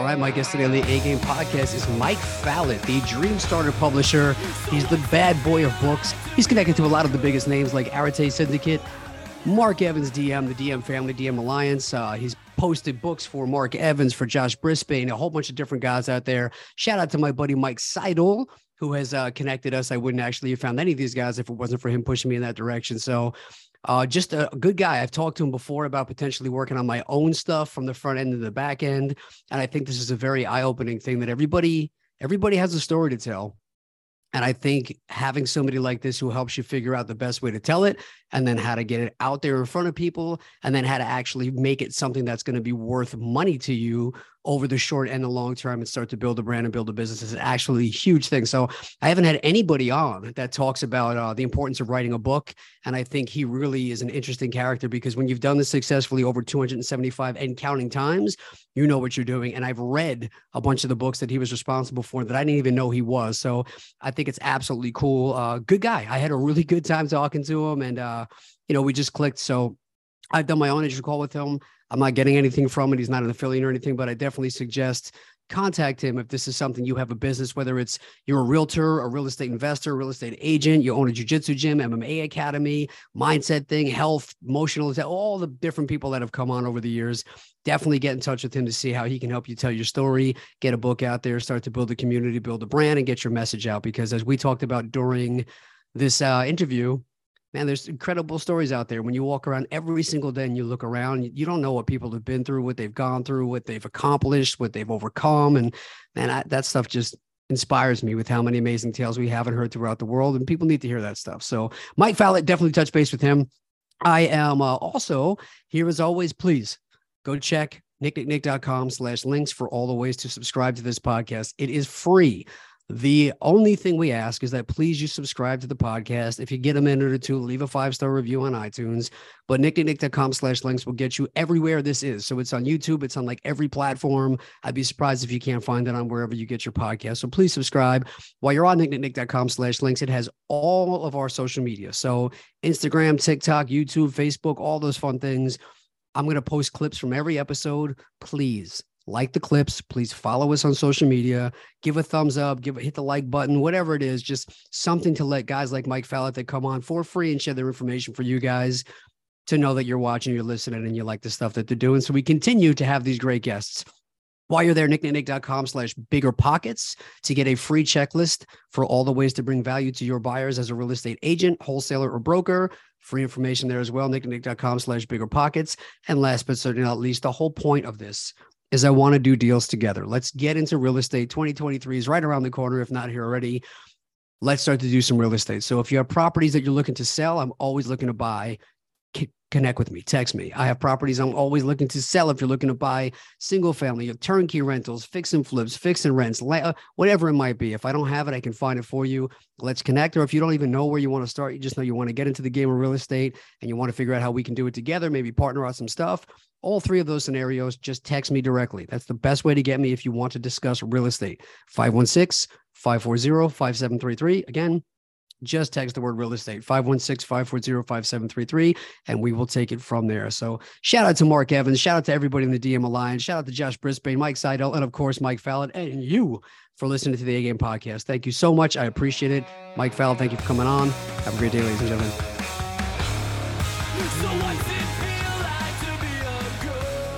All right, my guest today on the A Game podcast is Mike Fallat, the Dream Starter publisher. He's the bad boy of books. He's connected to a lot of the biggest names like Arete Syndicate, Mark Evans DM, the DM Family, DM Alliance. Uh, he's posted books for Mark Evans, for Josh Brisbane, a whole bunch of different guys out there. Shout out to my buddy Mike Seidel, who has uh, connected us. I wouldn't actually have found any of these guys if it wasn't for him pushing me in that direction. So uh, just a good guy. I've talked to him before about potentially working on my own stuff from the front end to the back end, and I think this is a very eye-opening thing that everybody everybody has a story to tell. And I think having somebody like this who helps you figure out the best way to tell it and then how to get it out there in front of people and then how to actually make it something that's going to be worth money to you over the short and the long term and start to build a brand and build a business is actually a huge thing. So I haven't had anybody on that talks about uh, the importance of writing a book. And I think he really is an interesting character because when you've done this successfully over 275 and counting times, you know what you're doing. And I've read a bunch of the books that he was responsible for that I didn't even know he was. So I think it's absolutely cool. Uh, good guy. I had a really good time talking to him and, uh, you know, we just clicked. So I've done my own intro call with him. I'm not getting anything from it. He's not an affiliate or anything, but I definitely suggest contact him if this is something you have a business, whether it's you're a realtor, a real estate investor, real estate agent, you own a jujitsu gym, MMA academy, mindset thing, health, emotional, all the different people that have come on over the years. Definitely get in touch with him to see how he can help you tell your story, get a book out there, start to build a community, build a brand, and get your message out. Because as we talked about during this uh, interview, man, there's incredible stories out there. When you walk around every single day and you look around, you don't know what people have been through, what they've gone through, what they've accomplished, what they've overcome. And man, I, that stuff just inspires me with how many amazing tales we haven't heard throughout the world. And people need to hear that stuff. So Mike Fallat, definitely touch base with him. I am uh, also here as always. Please go check nicknicknick.com slash links for all the ways to subscribe to this podcast. It is free. The only thing we ask is that please you subscribe to the podcast. If you get a minute or two, leave a five star review on iTunes. But nicknicknick.com slash links will get you everywhere this is. So it's on YouTube, it's on like every platform. I'd be surprised if you can't find it on wherever you get your podcast. So please subscribe. While you're on nicknicknick.com slash links, it has all of our social media. So Instagram, TikTok, YouTube, Facebook, all those fun things. I'm going to post clips from every episode. Please like the clips please follow us on social media give a thumbs up give a, hit the like button whatever it is just something to let guys like mike fallat that come on for free and share their information for you guys to know that you're watching you're listening and you like the stuff that they're doing so we continue to have these great guests while you're there, nicknicknick.com slash bigger pockets to get a free checklist for all the ways to bring value to your buyers as a real estate agent, wholesaler, or broker. Free information there as well, nicknick.com slash bigger pockets. And last but certainly not least, the whole point of this is I want to do deals together. Let's get into real estate. 2023 is right around the corner, if not here already. Let's start to do some real estate. So if you have properties that you're looking to sell, I'm always looking to buy. Connect with me, text me. I have properties I'm always looking to sell. If you're looking to buy single family, turnkey rentals, fix and flips, fix and rents, uh, whatever it might be. If I don't have it, I can find it for you. Let's connect. Or if you don't even know where you want to start, you just know you want to get into the game of real estate and you want to figure out how we can do it together, maybe partner on some stuff all three of those scenarios, just text me directly. That's the best way to get me if you want to discuss real estate. 516 540 5733. Again, just text the word real estate 516 540 5733 and we will take it from there. So, shout out to Mark Evans, shout out to everybody in the DM Alliance, shout out to Josh Brisbane, Mike Seidel, and of course, Mike Fallat, and you for listening to the A Game podcast. Thank you so much. I appreciate it. Mike Fallat, thank you for coming on. Have a great day, ladies and gentlemen.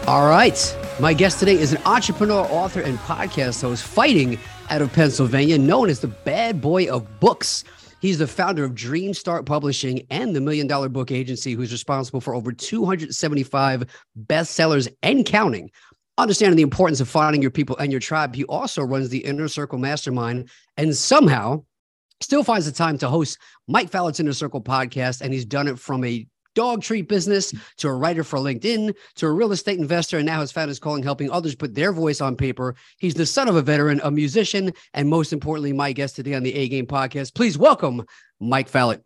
All right. My guest today is an entrepreneur, author, and podcast host fighting out of Pennsylvania, known as the bad boy of books. He's the founder of Dream Starter Publishing and the Million Dollar Book Agency, who's responsible for over 275 bestsellers and counting. Understanding the importance of finding your people and your tribe, he also runs the Inner Circle Mastermind and somehow still finds the time to host Mike Fallat's Inner Circle podcast. And he's done it from a dog treat business to a writer for LinkedIn to a real estate investor and now has found his calling helping others put their voice on paper. He's the son of a veteran, a musician, and most importantly, my guest today on the A Game podcast. Please welcome Mike Fallat.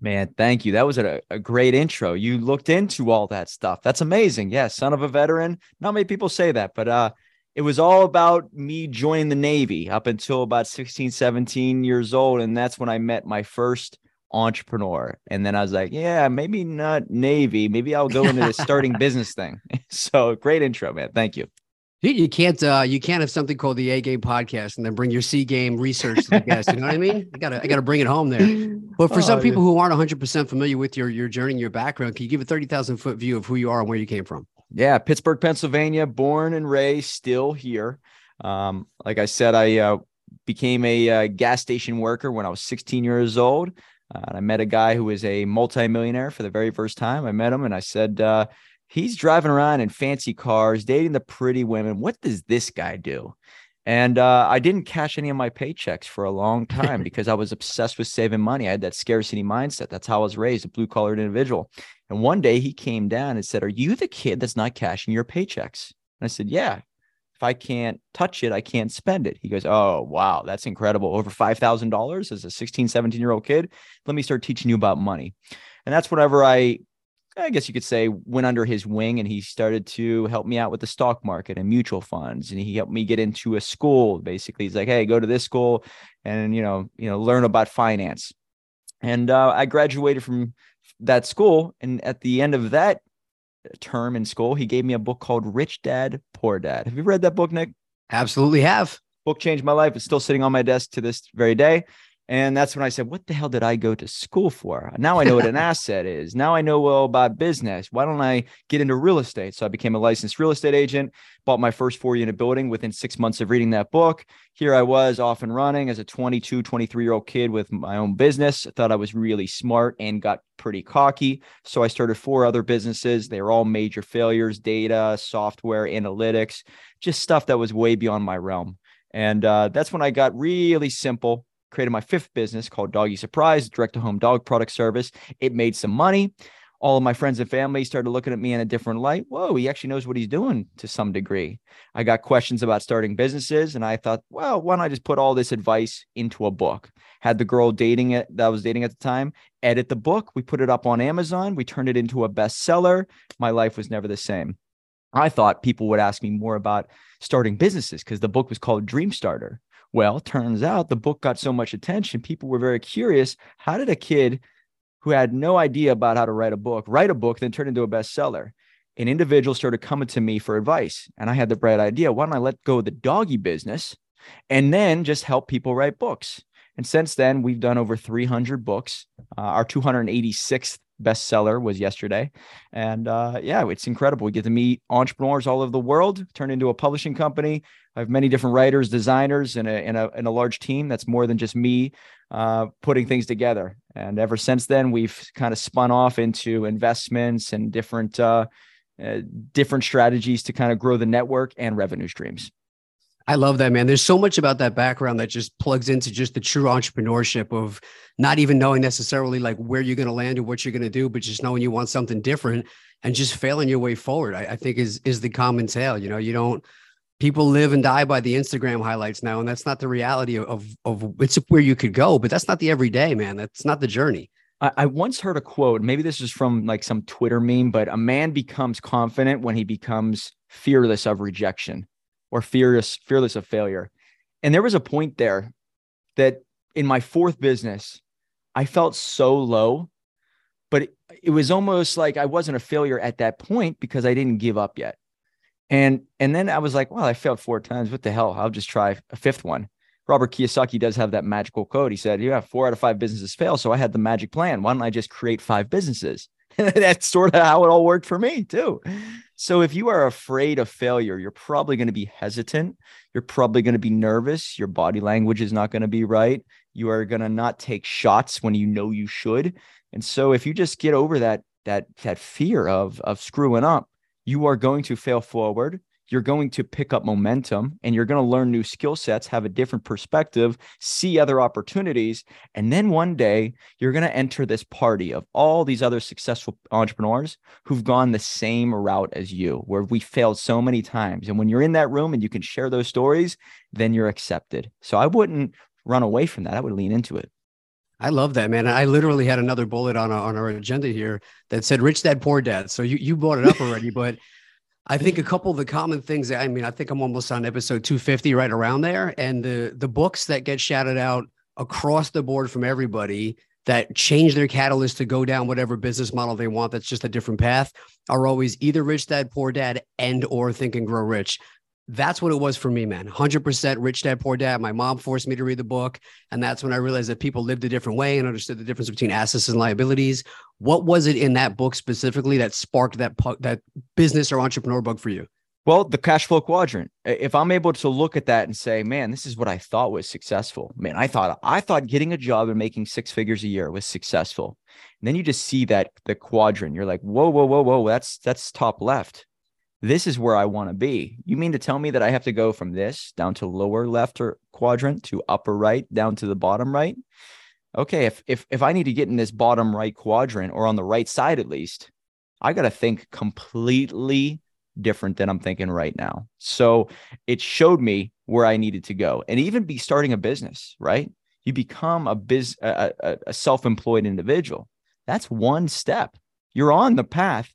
Man, thank you. That was a, a great intro. You looked into all that stuff. That's amazing. Yeah, son of a veteran. Not many people say that, but uh it was all about me joining the Navy up until about 16, 17 years old. And that's when I met my first entrepreneur. And then I was like, yeah, maybe not Navy. Maybe I'll go into this starting business thing. So great intro, man. Thank you. You can't uh you can't have something called the A game podcast and then bring your C game research to the guest. You know what I mean? I gotta I gotta bring it home there. But for oh, some people yeah. who aren't 100 percent familiar with your your journey, and your background, can you give a 30,000 foot view of who you are and where you came from? Yeah, Pittsburgh, Pennsylvania, born and raised, still here. Um, like I said, I uh, became a uh, gas station worker when I was 16 years old. Uh, I met a guy who was a multimillionaire for the very first time. I met him and I said, uh, he's driving around in fancy cars, dating the pretty women. What does this guy do? And uh, I didn't cash any of my paychecks for a long time because I was obsessed with saving money. I had that scarcity mindset. That's how I was raised, a blue collared individual. And one day he came down and said, Are you the kid that's not cashing your paychecks? And I said, Yeah. If I can't touch it, I can't spend it. He goes, Oh, wow, that's incredible. Over $5,000 as a 16, 17 year old kid. Let me start teaching you about money. And that's whenever I I guess you could say, went under his wing and he started to help me out with the stock market and mutual funds. And he helped me get into a school. Basically, he's like, "Hey, go to this school and you know, you know, learn about finance." And uh, I graduated from that school, and at the end of that term in school, he gave me a book called Rich Dad Poor Dad. Have you read that book, Nick? Absolutely have. Book changed my life. It's still sitting on my desk to this very day. And that's when I said, What the hell did I go to school for? Now I know what an asset is. Now I know well about business. Why don't I get into real estate? So I became a licensed real estate agent, bought my first four unit building within six months of reading that book. Here I was off and running as a 22, 23 year old kid with my own business. I thought I was really smart and got pretty cocky. So I started four other businesses. They were all major failures data, software, analytics, just stuff that was way beyond my realm. And uh, that's when I got really simple created my fifth business called Doggy Surprise, direct to home dog product service. It made some money. All of my friends and family started looking at me in a different light. Whoa, he actually knows what he's doing to some degree. I got questions about starting businesses, and I thought, well, why don't I just put all this advice into a book? Had the girl dating it that I was dating at the time edit the book. We put it up on Amazon. We turned it into a bestseller. My life was never the same. I thought people would ask me more about starting businesses because the book was called Dream Starter. Well, turns out the book got so much attention, people were very curious. How did a kid who had no idea about how to write a book write a book, then turn into a bestseller? An individual started coming to me for advice, and I had the bright idea why don't I let go of the doggy business and then just help people write books? And since then, we've done over 300 books. Uh, our 286th bestseller was yesterday. And uh, yeah, it's incredible. We get to meet entrepreneurs all over the world, turn into a publishing company. I have many different writers, designers, and a, and a, and a large team that's more than just me uh, putting things together. And ever since then, we've kind of spun off into investments and different uh, uh, different strategies to kind of grow the network and revenue streams. I love that, man. There's so much about that background that just plugs into just the true entrepreneurship of not even knowing necessarily like where you're going to land or what you're going to do, but just knowing you want something different and just failing your way forward. I, I, think is is the common tale. You know, you don't people live and die by the Instagram highlights now, and that's not the reality of of it's where you could go, but that's not the everyday, man. That's not the journey. I, I once heard a quote, maybe this is from like some Twitter meme, but a man becomes confident when he becomes fearless of rejection or fearless fearless of failure. And there was a point there that in my fourth business, I felt so low, but it, it was almost like I wasn't a failure at that point because I didn't give up yet. And and then I was like, well, I failed four times. What the hell? I'll just try a fifth one. Robert Kiyosaki does have that magical code. He said, "You "Yeah, four out of five businesses fail." So I had the magic plan. Why don't I just create five businesses? That's sort of how it all worked for me too. So if you are afraid of failure, you're probably going to be hesitant. You're probably going to be nervous. Your body language is not going to be right. You are going to not take shots when you know you should. And so if you just get over that that that fear of of screwing up, you are going to fail forward. You're going to pick up momentum and you're going to learn new skill sets, have a different perspective, see other opportunities. And then one day you're going to enter this party of all these other successful entrepreneurs who've gone the same route as you, where we failed so many times. And when you're in that room and you can share those stories, then you're accepted. So I wouldn't run away from that. I would lean into it. I love that, man. I literally had another bullet on our, on our agenda here that said rich dad, poor dad. So you, you brought it up already, but I think a couple of the common things. I mean, I think I'm almost on episode 250, right around there. And the the books that get shouted out across the board from everybody that change their catalyst to go down whatever business model they want that's just a different path are always either rich dad poor dad and or think and grow rich that's what it was for me, man. 100% rich dad, poor dad. My mom forced me to read the book. And that's when I realized that people lived a different way and understood the difference between assets and liabilities. What was it in that book specifically that sparked that, that business or entrepreneur bug for you? Well, the cash flow quadrant. If I'm able to look at that and say, man, this is what I thought was successful. Man, I thought I thought getting a job and making six figures a year was successful. And then you just see that the quadrant. You're like, whoa, whoa, whoa, whoa. That's that's top left this is where I want to be. You mean to tell me that I have to go from this down to lower left or quadrant to upper right down to the bottom right? Okay, if if if I need to get in this bottom right quadrant or on the right side at least, I got to think completely different than I'm thinking right now. So it showed me where I needed to go and even be starting a business, right? You become a biz a, a, a self-employed individual. That's one step. You're on the path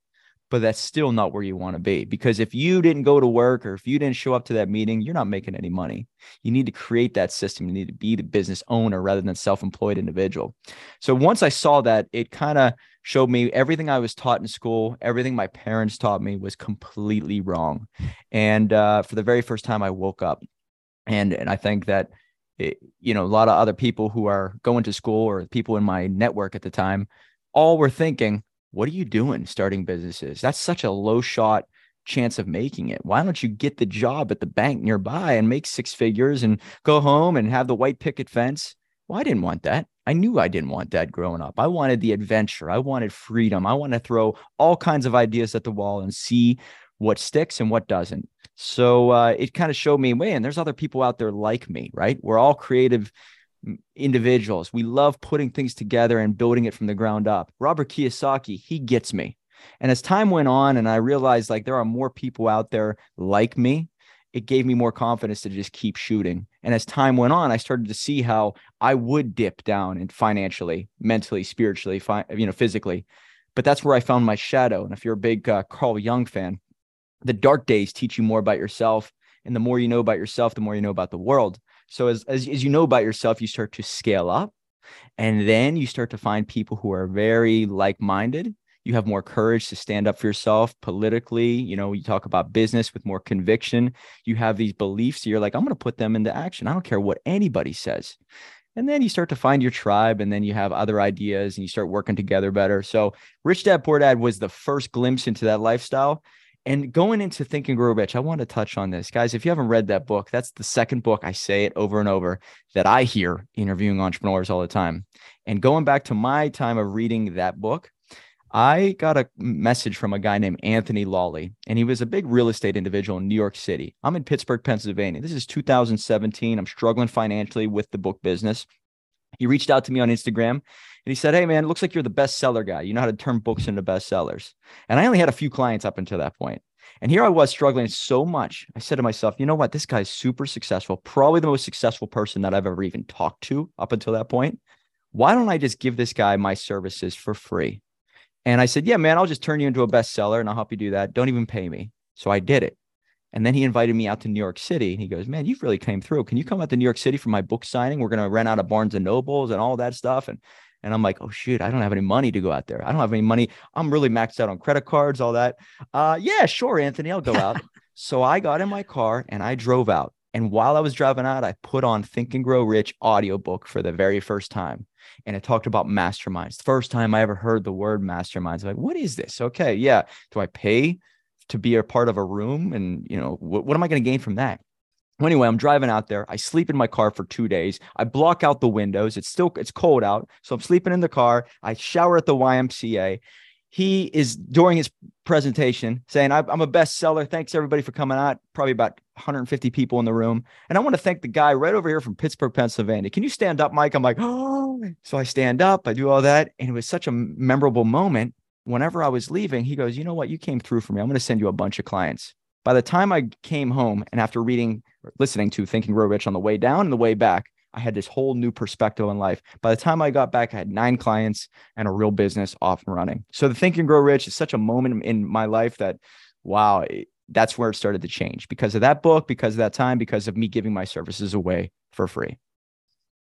but that's still not where you want to be because if you didn't go to work or if you didn't show up to that meeting you're not making any money. You need to create that system. You need to be the business owner rather than self-employed individual. So once i saw that it kind of showed me everything i was taught in school everything my parents taught me was completely wrong. And uh, for the very first time i woke up. And and i think that it, you know a lot of other people who are going to school or people in my network at the time all were thinking what are you doing starting businesses? That's such a low shot chance of making it. Why don't you get the job at the bank nearby and make six figures and go home and have the white picket fence? Well, I didn't want that. I knew I didn't want that growing up. I wanted the adventure. I wanted freedom. I want to throw all kinds of ideas at the wall and see what sticks and what doesn't. So uh, it kind of showed me, man, there's other people out there like me, right? We're all creative individuals. We love putting things together and building it from the ground up. Robert Kiyosaki, he gets me. And as time went on and I realized like there are more people out there like me, it gave me more confidence to just keep shooting. And as time went on, I started to see how I would dip down and financially, mentally, spiritually, fi- you know, physically. But that's where I found my shadow. And if you're a big uh, Carl Jung fan, the dark days teach you more about yourself. And the more you know about yourself, the more you know about the world. So as, as, as you know about yourself, you start to scale up and then you start to find people who are very like-minded. You have more courage to stand up for yourself politically. You know, you talk about business with more conviction. You have these beliefs. You're like, I'm going to put them into action. I don't care what anybody says. And then you start to find your tribe, and then you have other ideas and you start working together better. So, Rich Dad Poor Dad was the first glimpse into that lifestyle. And going into Think and Grow Rich, I want to touch on this. Guys, if you haven't read that book, that's the second book. I say it over and over that I hear interviewing entrepreneurs all the time. And going back to my time of reading that book, I got a message from a guy named Anthony Lolli, and he was a big real estate individual in New York City. I'm in Pittsburgh, Pennsylvania. This is 2017. I'm struggling financially with the book business. He reached out to me on Instagram and he said, Hey, man, it looks like you're the bestseller guy. You know how to turn books into bestsellers. And I only had a few clients up until that point. And here I was struggling so much. I said to myself, you know what? This guy's super successful, probably the most successful person that I've ever even talked to up until that point. Why don't I just give this guy my services for free? And I said, Yeah, man, I'll just turn you into a bestseller and I'll help you do that. Don't even pay me. So I did it. And then he invited me out to New York City. And he goes, Man, you've really came through. Can you come out to New York City for my book signing? We're going to rent out a Barnes and Nobles and all that stuff. And and I'm like, oh shoot, I don't have any money to go out there. I don't have any money. I'm really maxed out on credit cards, all that. Uh, yeah, sure, Anthony, I'll go out. so I got in my car and I drove out. And while I was driving out, I put on Think and Grow Rich audiobook for the very first time. And it talked about masterminds. First time I ever heard the word masterminds. I'm like, what is this? Okay, yeah. Do I pay to be a part of a room and you know what, what am i going to gain from that well, anyway i'm driving out there i sleep in my car for two days i block out the windows it's still it's cold out so i'm sleeping in the car i shower at the ymca he is during his presentation saying, I'm a bestseller. Thanks everybody for coming out. Probably about 150 people in the room. And I want to thank the guy right over here from Pittsburgh, Pennsylvania. Can you stand up, Mike? I'm like, oh, so I stand up, I do all that. And it was such a memorable moment. Whenever I was leaving, he goes, You know what? You came through for me. I'm going to send you a bunch of clients. By the time I came home and after reading, listening to Think and Grow Rich on the way down and the way back, I had this whole new perspective on life. By the time I got back, I had nine clients and a real business off and running. So the Think and Grow Rich is such a moment in my life that, wow, that's where it started to change because of that book, because of that time, because of me giving my services away for free.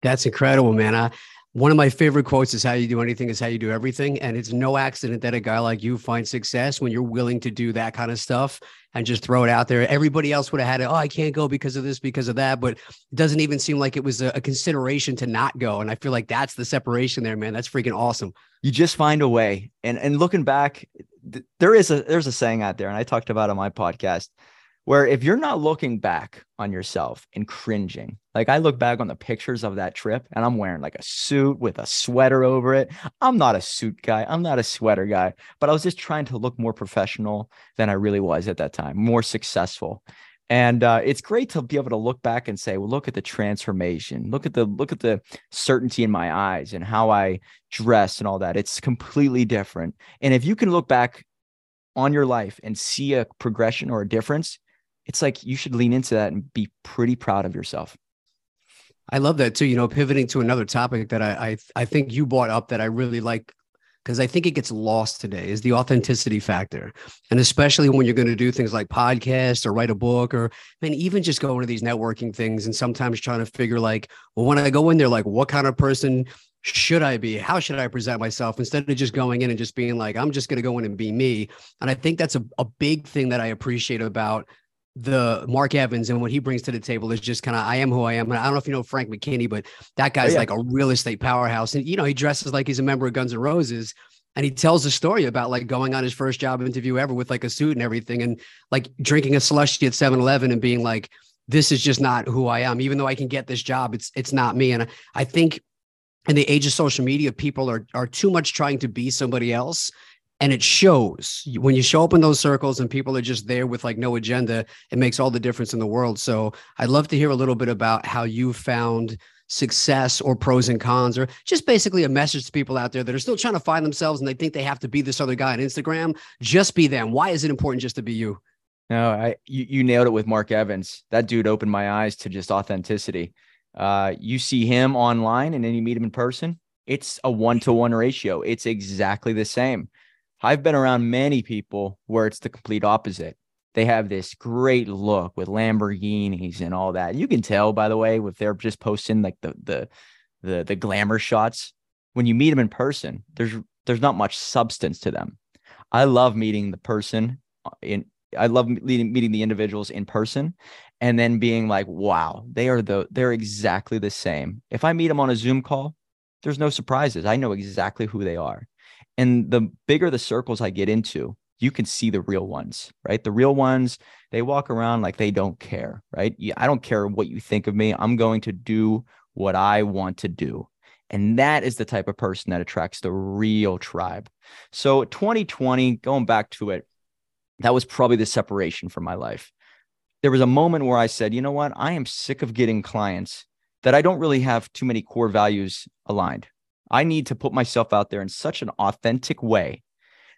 That's incredible, man. I, one of my favorite quotes is how you do anything is how you do everything. And it's no accident that a guy like you finds success when you're willing to do that kind of stuff and just throw it out there. Everybody else would have had it. Oh, I can't go because of this, because of that. But it doesn't even seem like it was a, a consideration to not go. And I feel like that's the separation there, man. That's freaking awesome. You just find a way. And and looking back, th- there is a there's a saying out there, and I talked about on my podcast where if you're not looking back on yourself and cringing, like I look back on the pictures of that trip and I'm wearing like a suit with a sweater over it. I'm not a suit guy, I'm not a sweater guy, but I was just trying to look more professional than I really was at that time, more successful. And uh, it's great to be able to look back and say, well, look at the transformation. Look at the look at the certainty in my eyes and how I dress and all that. It's completely different. And if you can look back on your life and see a progression or a difference, it's like you should lean into that and be pretty proud of yourself. I love that too. You know, pivoting to another topic that I I, I think you brought up that I really like because I think it gets lost today is the authenticity factor. And especially when you're going to do things like podcasts or write a book or I mean even just going to these networking things and sometimes trying to figure like, well, when I go in there, like what kind of person should I be? How should I present myself instead of just going in and just being like, I'm just going to go in and be me. And I think that's a, a big thing that I appreciate about the Mark Evans and what he brings to the table is just kind of I am who I am. And I don't know if you know Frank McKinney, but that oh, guy's oh, yeah. like a real estate powerhouse. And you know, he dresses like he's a member of Guns N' Roses. And he tells a story about like going on his first job interview ever with like a suit and everything, and like drinking a slushy at 7-Eleven and being like, this is just not who I am. Even though I can get this job, it's it's not me. And I think in the age of social media, people are are too much trying to be somebody else and it shows. When you show up in those circles and people are just there with like no agenda it makes all the difference in the world. So i'd love to hear a little bit about how you found success or pros and cons or just basically a message to people out there that are still trying to find themselves and they think they have to be this other guy on instagram. Just be them. Why is it important just to be you? No i you, you nailed it with mark evans. That dude opened my eyes to just authenticity. Uh, you see him online and then you meet him in person it's a one-to-one ratio. It's exactly the same I've been around many people where it's the complete opposite. They have this great look with Lamborghinis and all that. You can tell, by the way, if they're just posting like the the the the glamour shots. When you meet them in person, there's there's not much substance to them. I love meeting the person uh, in I love meeting meeting the individuals in person and then being like, wow, they are the they're exactly the same. If I meet them on a Zoom call, there's no surprises. I know exactly who they are. And the bigger the circles I get into, you can see the real ones, right? The real ones, they walk around like they don't care, right? I don't care what you think of me. I'm going to do what I want to do. And that is the type of person that attracts the real tribe. So 2020, going back to it, that was probably the separation from my life. There was a moment where I said, you know what? I am sick of getting clients that I don't really have too many core values aligned. I need to put myself out there in such an authentic way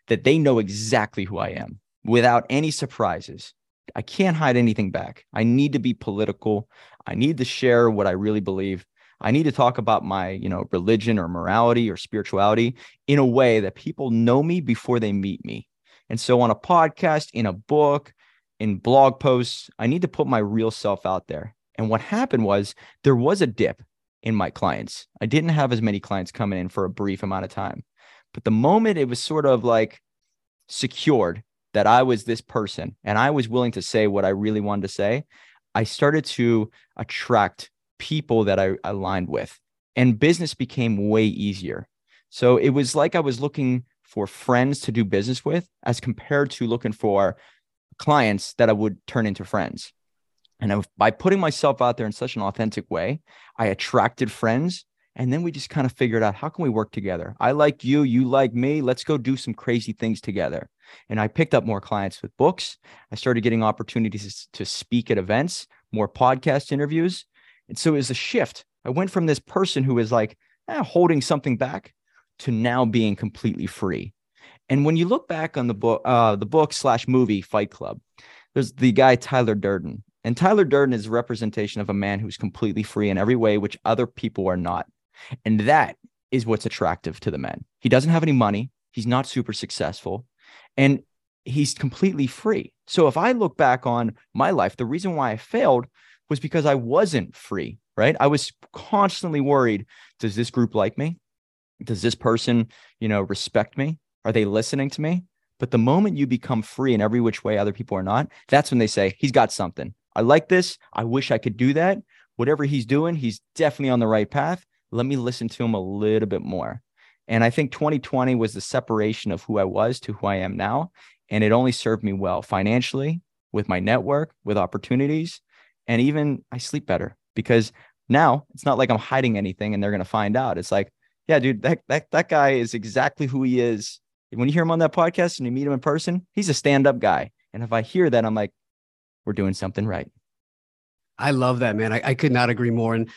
that they know exactly who I am without any surprises. I can't hide anything back. I need to be political. I need to share what I really believe. I need to talk about my, you know, religion or morality or spirituality in a way that people know me before they meet me. And so on a podcast, in a book, in blog posts, I need to put my real self out there. And what happened was there was a dip in my clients. I didn't have as many clients coming in for a brief amount of time. But the moment it was sort of like secured that I was this person and I was willing to say what I really wanted to say, I started to attract people that I aligned with, and business became way easier. So it was like I was looking for friends to do business with as compared to looking for clients that I would turn into friends. And by putting myself out there in such an authentic way, I attracted friends And then we just kind of figured out how can we work together? I like you, you like me. Let's go do some crazy things together. And I picked up more clients with books. I started getting opportunities to speak at events, more podcast interviews. And so it was a shift. I went from this person who was like eh, holding something back to now being completely free. And when you look back on the book, uh, the book slash movie Fight Club, there's the guy Tyler Durden, and Tyler Durden is a representation of a man who's completely free in every way, which other people are not. And that is what's attractive to the men. He doesn't have any money. He's not super successful and he's completely free. So if I look back on my life, the reason why I failed was because I wasn't free, right? I was constantly worried, does this group like me? Does this person, you know, respect me? Are they listening to me? But the moment you become free in every which way other people are not, that's when they say, he's got something. I like this. I wish I could do that. Whatever he's doing, he's definitely on the right path. Let me listen to him a little bit more. And I think 2020 was the separation of who I was to who I am now. And it only served me well financially, with my network, with opportunities. And even I sleep better because now it's not like I'm hiding anything and they're going to find out. It's like, yeah, dude, that, that, that guy is exactly who he is. When you hear him on that podcast and you meet him in person, he's a stand up guy. And if I hear that, I'm like, we're doing something right. I love that, man. I, I could not agree more. And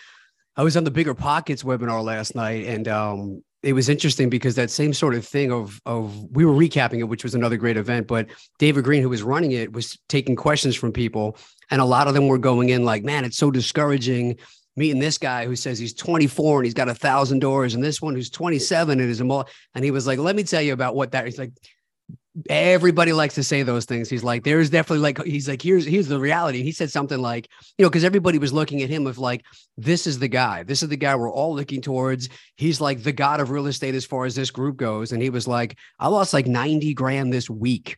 I was on the Bigger Pockets webinar last night, and um, it was interesting because that same sort of thing of of we were recapping it, which was another great event. But David Greene, who was running it, was taking questions from people, and a lot of them were going in like, "Man, it's so discouraging." Meeting this guy who says he's 24 and he's got a thousand doors, and this one who's 27 and is a mall. And he was like, "Let me tell you about what that." He's like, everybody likes to say those things. He's like, there's definitely like, he's like, here's here's the reality. He said something like, you know, because everybody was looking at him of like, this is the guy. This is the guy we're all looking towards. He's like the god of real estate as far as this group goes. And he was like, I lost like 90 grand this week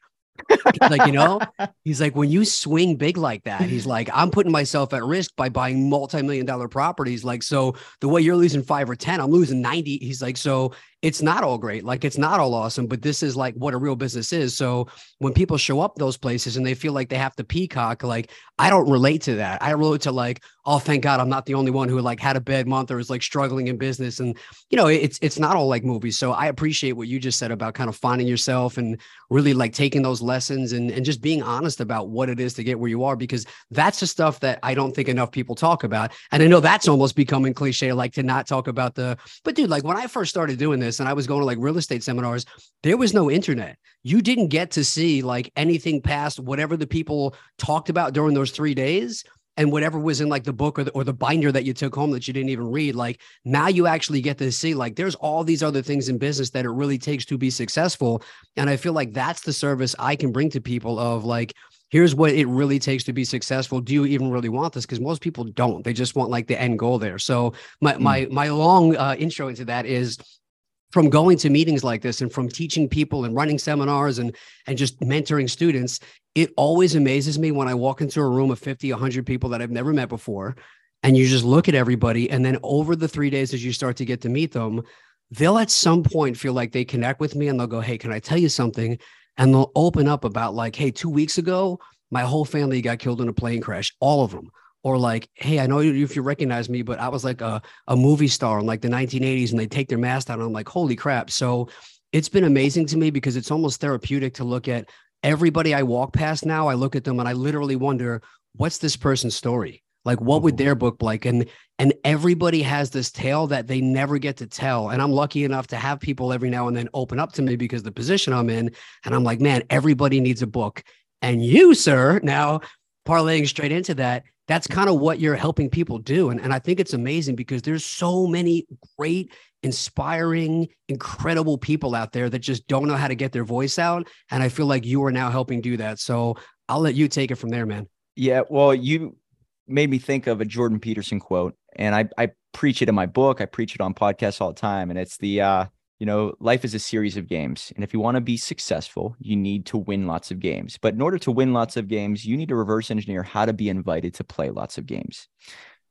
like, you know, he's like, when you swing big like that, he's like, I'm putting myself at risk by buying multi-million dollar properties. Like, so the way you're losing five or 10, I'm losing 90. He's like, so it's not all great. Like, it's not all awesome, but this is like what a real business is. So when people show up those places and they feel like they have to peacock, like, I don't relate to that. I relate to like, oh, thank God I'm not the only one who like had a bad month or is like struggling in business. And, you know, it's, it's not all like movies. So I appreciate what you just said about kind of finding yourself and really like taking those lessons and, and just being honest about what it is to get where you are, because that's the stuff that I don't think enough people talk about. And I know that's almost becoming cliche, like to not talk about the, but dude, like when I first started doing this and I was going to like real estate seminars, there was no internet. You didn't get to see like anything past whatever the people talked about during those three days and whatever was in like the book or the, or the binder that you took home that you didn't even read. Like now you actually get to see like there's all these other things in business that it really takes to be successful. And i feel like that's the service i can bring to people of like here's what it really takes to be successful. Do you even really want this? Because most people don't. They just want like the end goal there. So my mm. my my long uh, intro into that is from going to meetings like this and from teaching people and running seminars and and just mentoring students it always amazes me when i walk into a room of 50 100 people that i've never met before and you just look at everybody and then over the 3 days as you start to get to meet them they'll at some point feel like they connect with me and they'll go hey can i tell you something? And they'll open up about like hey 2 weeks ago my whole family got killed in a plane crash all of them or like, hey, I know if you recognize me, but I was like a, a movie star in like the 1980s and they take their mask down. And I'm like, holy crap. So it's been amazing to me because it's almost therapeutic to look at everybody I walk past now. I look at them and I literally wonder, what's this person's story? Like, what would mm-hmm. their book like? And and everybody has this tale that they never get to tell. And I'm lucky enough to have people every now and then open up to me because the position I'm in. And I'm like, man, everybody needs a book. And you, sir, now parlaying straight into that, that's kind of what you're helping people do. And, and I think it's amazing because there's so many great, inspiring, incredible people out there that just don't know how to get their voice out. And I feel like you are now helping do that. So I'll let you take it from there, man. Yeah. Well, you made me think of a Jordan Peterson quote, and I, I preach it in my book. I preach it on podcasts all the time. And it's the, uh, you know, life is a series of games. And if you want to be successful, you need to win lots of games. But in order to win lots of games, you need to reverse engineer how to be invited to play lots of games.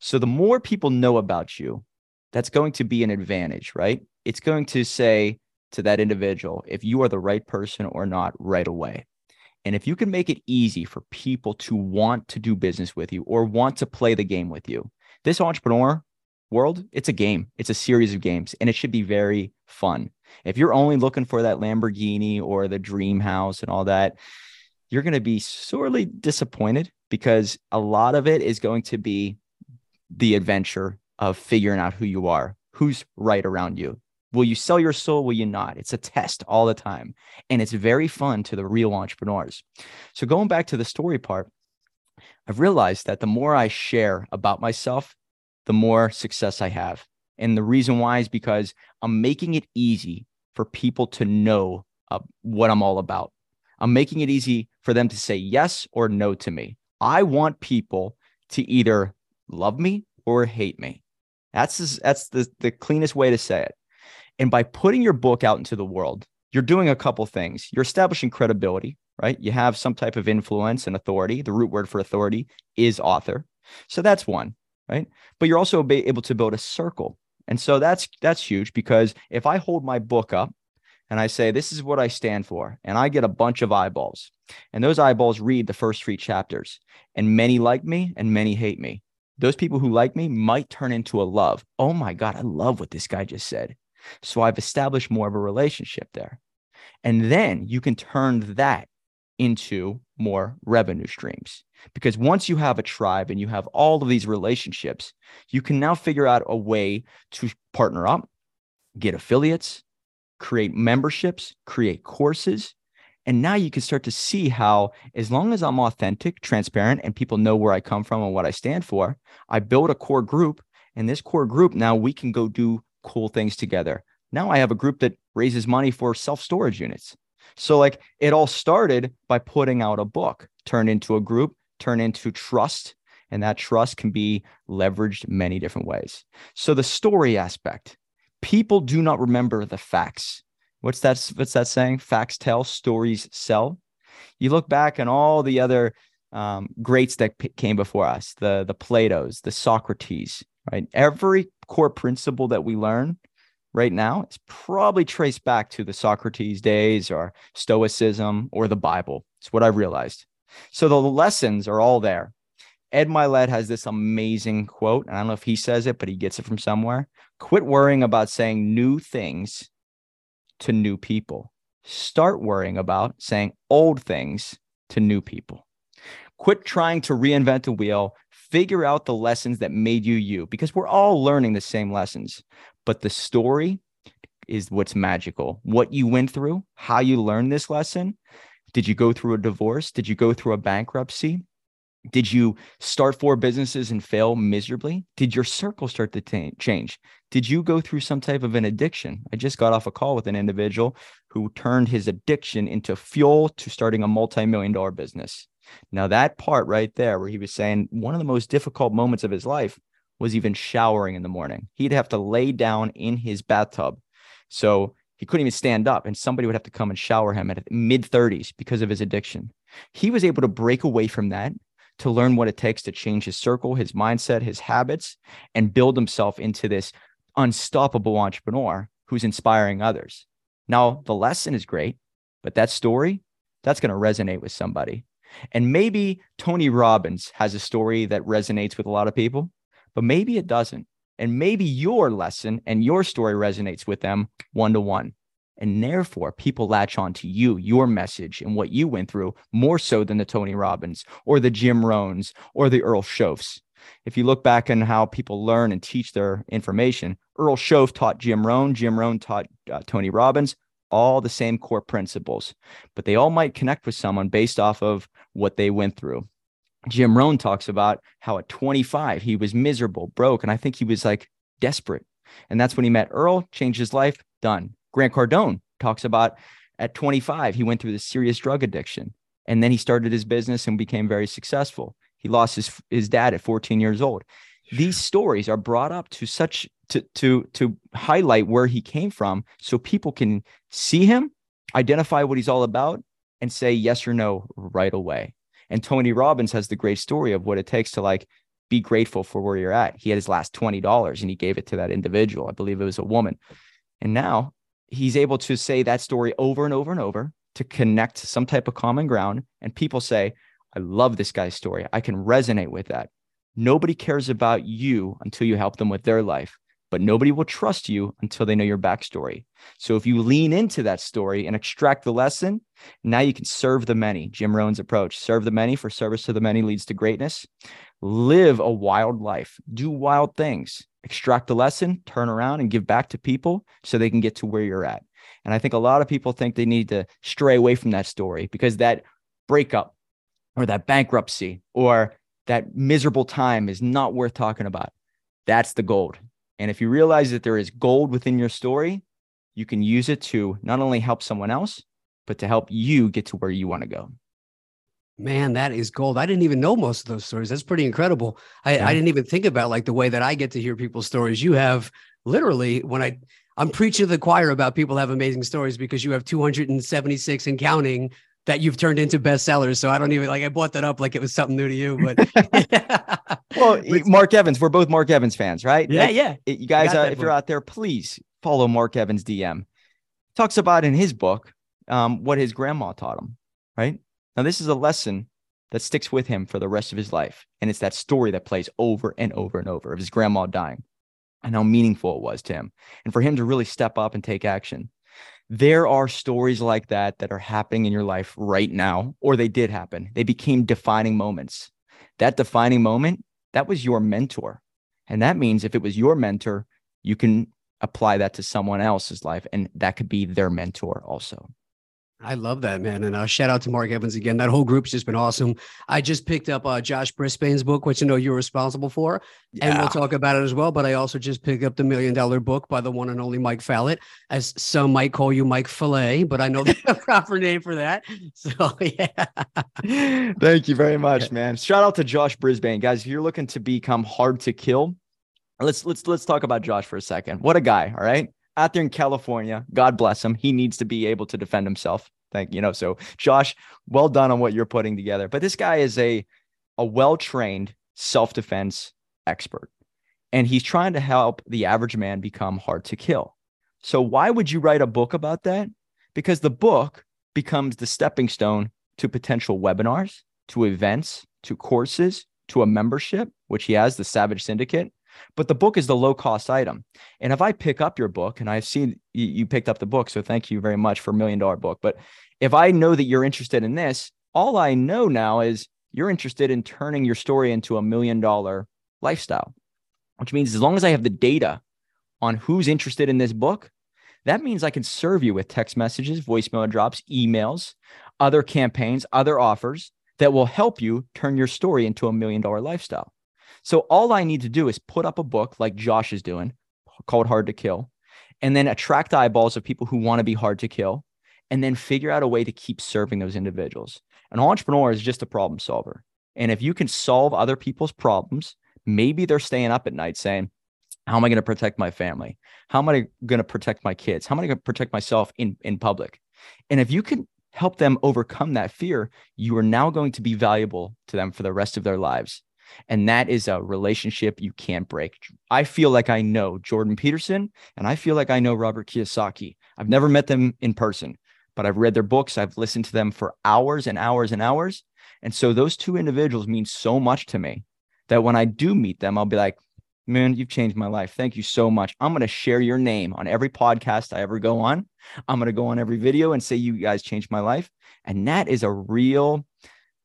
So the more people know about you, that's going to be an advantage, right? It's going to say to that individual if you are the right person or not right away. And if you can make it easy for people to want to do business with you or want to play the game with you, this entrepreneur world, it's a game. It's a series of games and it should be very fun. If you're only looking for that Lamborghini or the dream house and all that, you're going to be sorely disappointed because a lot of it is going to be the adventure of figuring out who you are, who's right around you. Will you sell your soul? Will you not? It's a test all the time. And it's very fun to the real entrepreneurs. So, going back to the story part, I've realized that the more I share about myself, the more success I have. And the reason why is because I'm making it easy for people to know uh, what I'm all about. I'm making it easy for them to say yes or no to me. I want people to either love me or hate me. That's just, that's the, the cleanest way to say it. And by putting your book out into the world, you're doing a couple things. You're establishing credibility, right? You have some type of influence and authority. The root word for authority is author. So that's one, right? But you're also able to build a circle. And so that's that's huge because if I hold my book up and I say this is what I stand for and I get a bunch of eyeballs and those eyeballs read the first 3 chapters and many like me and many hate me. Those people who like me might turn into a love. Oh my god, I love what this guy just said. So I've established more of a relationship there. And then you can turn that into more revenue streams. Because once you have a tribe and you have all of these relationships, you can now figure out a way to partner up, get affiliates, create memberships, create courses. And now you can start to see how, as long as I'm authentic, transparent, and people know where I come from and what I stand for, I build a core group. And this core group, now we can go do cool things together. Now I have a group that raises money for self storage units. So, like, it all started by putting out a book, turned into a group, turned into trust. And that trust can be leveraged many different ways. So, the story aspect people do not remember the facts. What's that? What's that saying? Facts tell, stories sell. You look back and all the other um, greats that p- came before us, the the Plato's, the Socrates, right? Every core principle that we learn right now is probably traced back to the Socrates days or Stoicism or the Bible. It's what I've realized. So the lessons are all there. Ed Mylett has this amazing quote. And I don't know if he says it, but he gets it from somewhere. Quit worrying about saying new things to new people. Start worrying about saying old things to new people. Quit trying to reinvent the wheel. Figure out the lessons that made you you because we're all learning the same lessons but the story is what's magical. What you went through, how you learned this lesson. Did you go through a divorce? Did you go through a bankruptcy? Did you start four businesses and fail miserably? Did your circle start to t- change? Did you go through some type of an addiction? I just got off a call with an individual who turned his addiction into fuel to starting a multi million dollar business. Now, that part right there, where he was saying one of the most difficult moments of his life was even showering in the morning. He'd have to lay down in his bathtub. So he couldn't even stand up, and somebody would have to come and shower him at mid 30s because of his addiction. He was able to break away from that to learn what it takes to change his circle, his mindset, his habits, and build himself into this unstoppable entrepreneur who's inspiring others. Now, the lesson is great, but that story, that's going to resonate with somebody. And maybe Tony Robbins has a story that resonates with a lot of people but maybe it doesn't. And maybe your lesson and your story resonates with them one to one. And therefore, people latch on to you, your message, and what you went through more so than the Tony Robbins or the Jim Rohns or the Earl Shoaffs. If you look back on how people learn and teach their information, Earl Shoaff taught Jim Rohn, Jim Rohn taught uh, Tony Robbins, all the same core principles, but they all might connect with someone based off of what they went through. Jim Rohn talks about how at 25 he was miserable, broke, and I think he was like desperate. And that's when he met Earl, changed his life, done. Grant Cardone talks about at 25 he went through this serious drug addiction, and then he started his business and became very successful. He lost his his dad at 14 years old. These stories are brought up to such to to to highlight where he came from, so people can see him, identify what he's all about, and say yes or no right away. And Tony Robbins has the great story of what it takes to like be grateful for where you're at. He had his last $20 and he gave it to that individual. I believe it was a woman. And now he's able to say that story over and over and over to connect some type of common ground. And people say, I love this guy's story. I can resonate with that. Nobody cares about you until you help them with their life, but nobody will trust you until they know your backstory. So if you lean into that story and extract the lesson, now you can serve the many. Jim Rohn's approach serve the many for service to the many leads to greatness. Live a wild life, do wild things, extract the lesson, turn around and give back to people so they can get to where you're at. And I think a lot of people think they need to stray away from that story because that breakup or that bankruptcy or that miserable time is not worth talking about. That's the gold. And if you realize that there is gold within your story, you can use it to not only help someone else, but to help you get to where you want to go. Man, that is gold. I didn't even know most of those stories. That's pretty incredible. I, yeah. I didn't even think about like the way that I get to hear people's stories. You have literally when I I'm preaching to the choir about people have amazing stories because you have 276 and counting that you've turned into bestsellers. So I don't even like I brought that up like it was something new to you. But well, Mark Evans, we're both Mark Evans fans, right? Yeah, like, yeah. You guys, uh, if book. you're out there, please follow Mark Evans DM. Talks about in his book um, what his grandma taught him, right? Now, this is a lesson that sticks with him for the rest of his life. And it's that story that plays over and over and over of his grandma dying and how meaningful it was to him. And for him to really step up and take action there are stories like that that are happening in your life right now, or they did happen. They became defining moments. That defining moment, that was your mentor. And that means if it was your mentor, you can apply that to someone else's life, and that could be their mentor also. I love that, man. And uh, shout out to Mark Evans again. That whole group's just been awesome. I just picked up uh, Josh Brisbane's book, which I know you're responsible for, yeah. and we'll talk about it as well. But I also just picked up the Million Dollar Book by the one and only Mike Fallat, as some might call you Mike Fillet, but I know the proper name for that. So, yeah. Thank you very much, man. Shout out to Josh Brisbane, guys. If you're looking to become hard to kill, let's let's let's talk about Josh for a second. What a guy, all right? out there in California. God bless him. He needs to be able to defend himself. Thank you know. So Josh, well done on what you're putting together. But this guy is a a well-trained self-defense expert. And he's trying to help the average man become hard to kill. So why would you write a book about that? Because the book becomes the stepping stone to potential webinars, to events, to courses, to a membership, which he has, the Savage Syndicate, but the book is the low cost item. And if I pick up your book, and I've seen you picked up the book, so thank you very much for a million dollar book. But if I know that you're interested in this, all I know now is you're interested in turning your story into a million dollar lifestyle, which means as long as I have the data on who's interested in this book, that means I can serve you with text messages, voicemail drops, emails, other campaigns, other offers that will help you turn your story into a million dollar lifestyle. So all I need to do is put up a book like Josh is doing called Hard to Kill, and then attract eyeballs of people who want to be hard to kill, and then figure out a way to keep serving those individuals. An entrepreneur is just a problem solver. And if you can solve other people's problems, maybe they're staying up at night saying, how am I going to protect my family? How am I going to protect my kids? How am I going to protect myself in, in public? And if you can help them overcome that fear, you are now going to be valuable to them for the rest of their lives. And that is a relationship you can't break. I feel like I know Jordan Peterson and I feel like I know Robert Kiyosaki. I've never met them in person, but I've read their books. I've listened to them for hours and hours and hours. And so those two individuals mean so much to me that when I do meet them, I'll be like, man, you've changed my life. Thank you so much. I'm going to share your name on every podcast I ever go on. I'm going to go on every video and say, you guys changed my life. And that is a real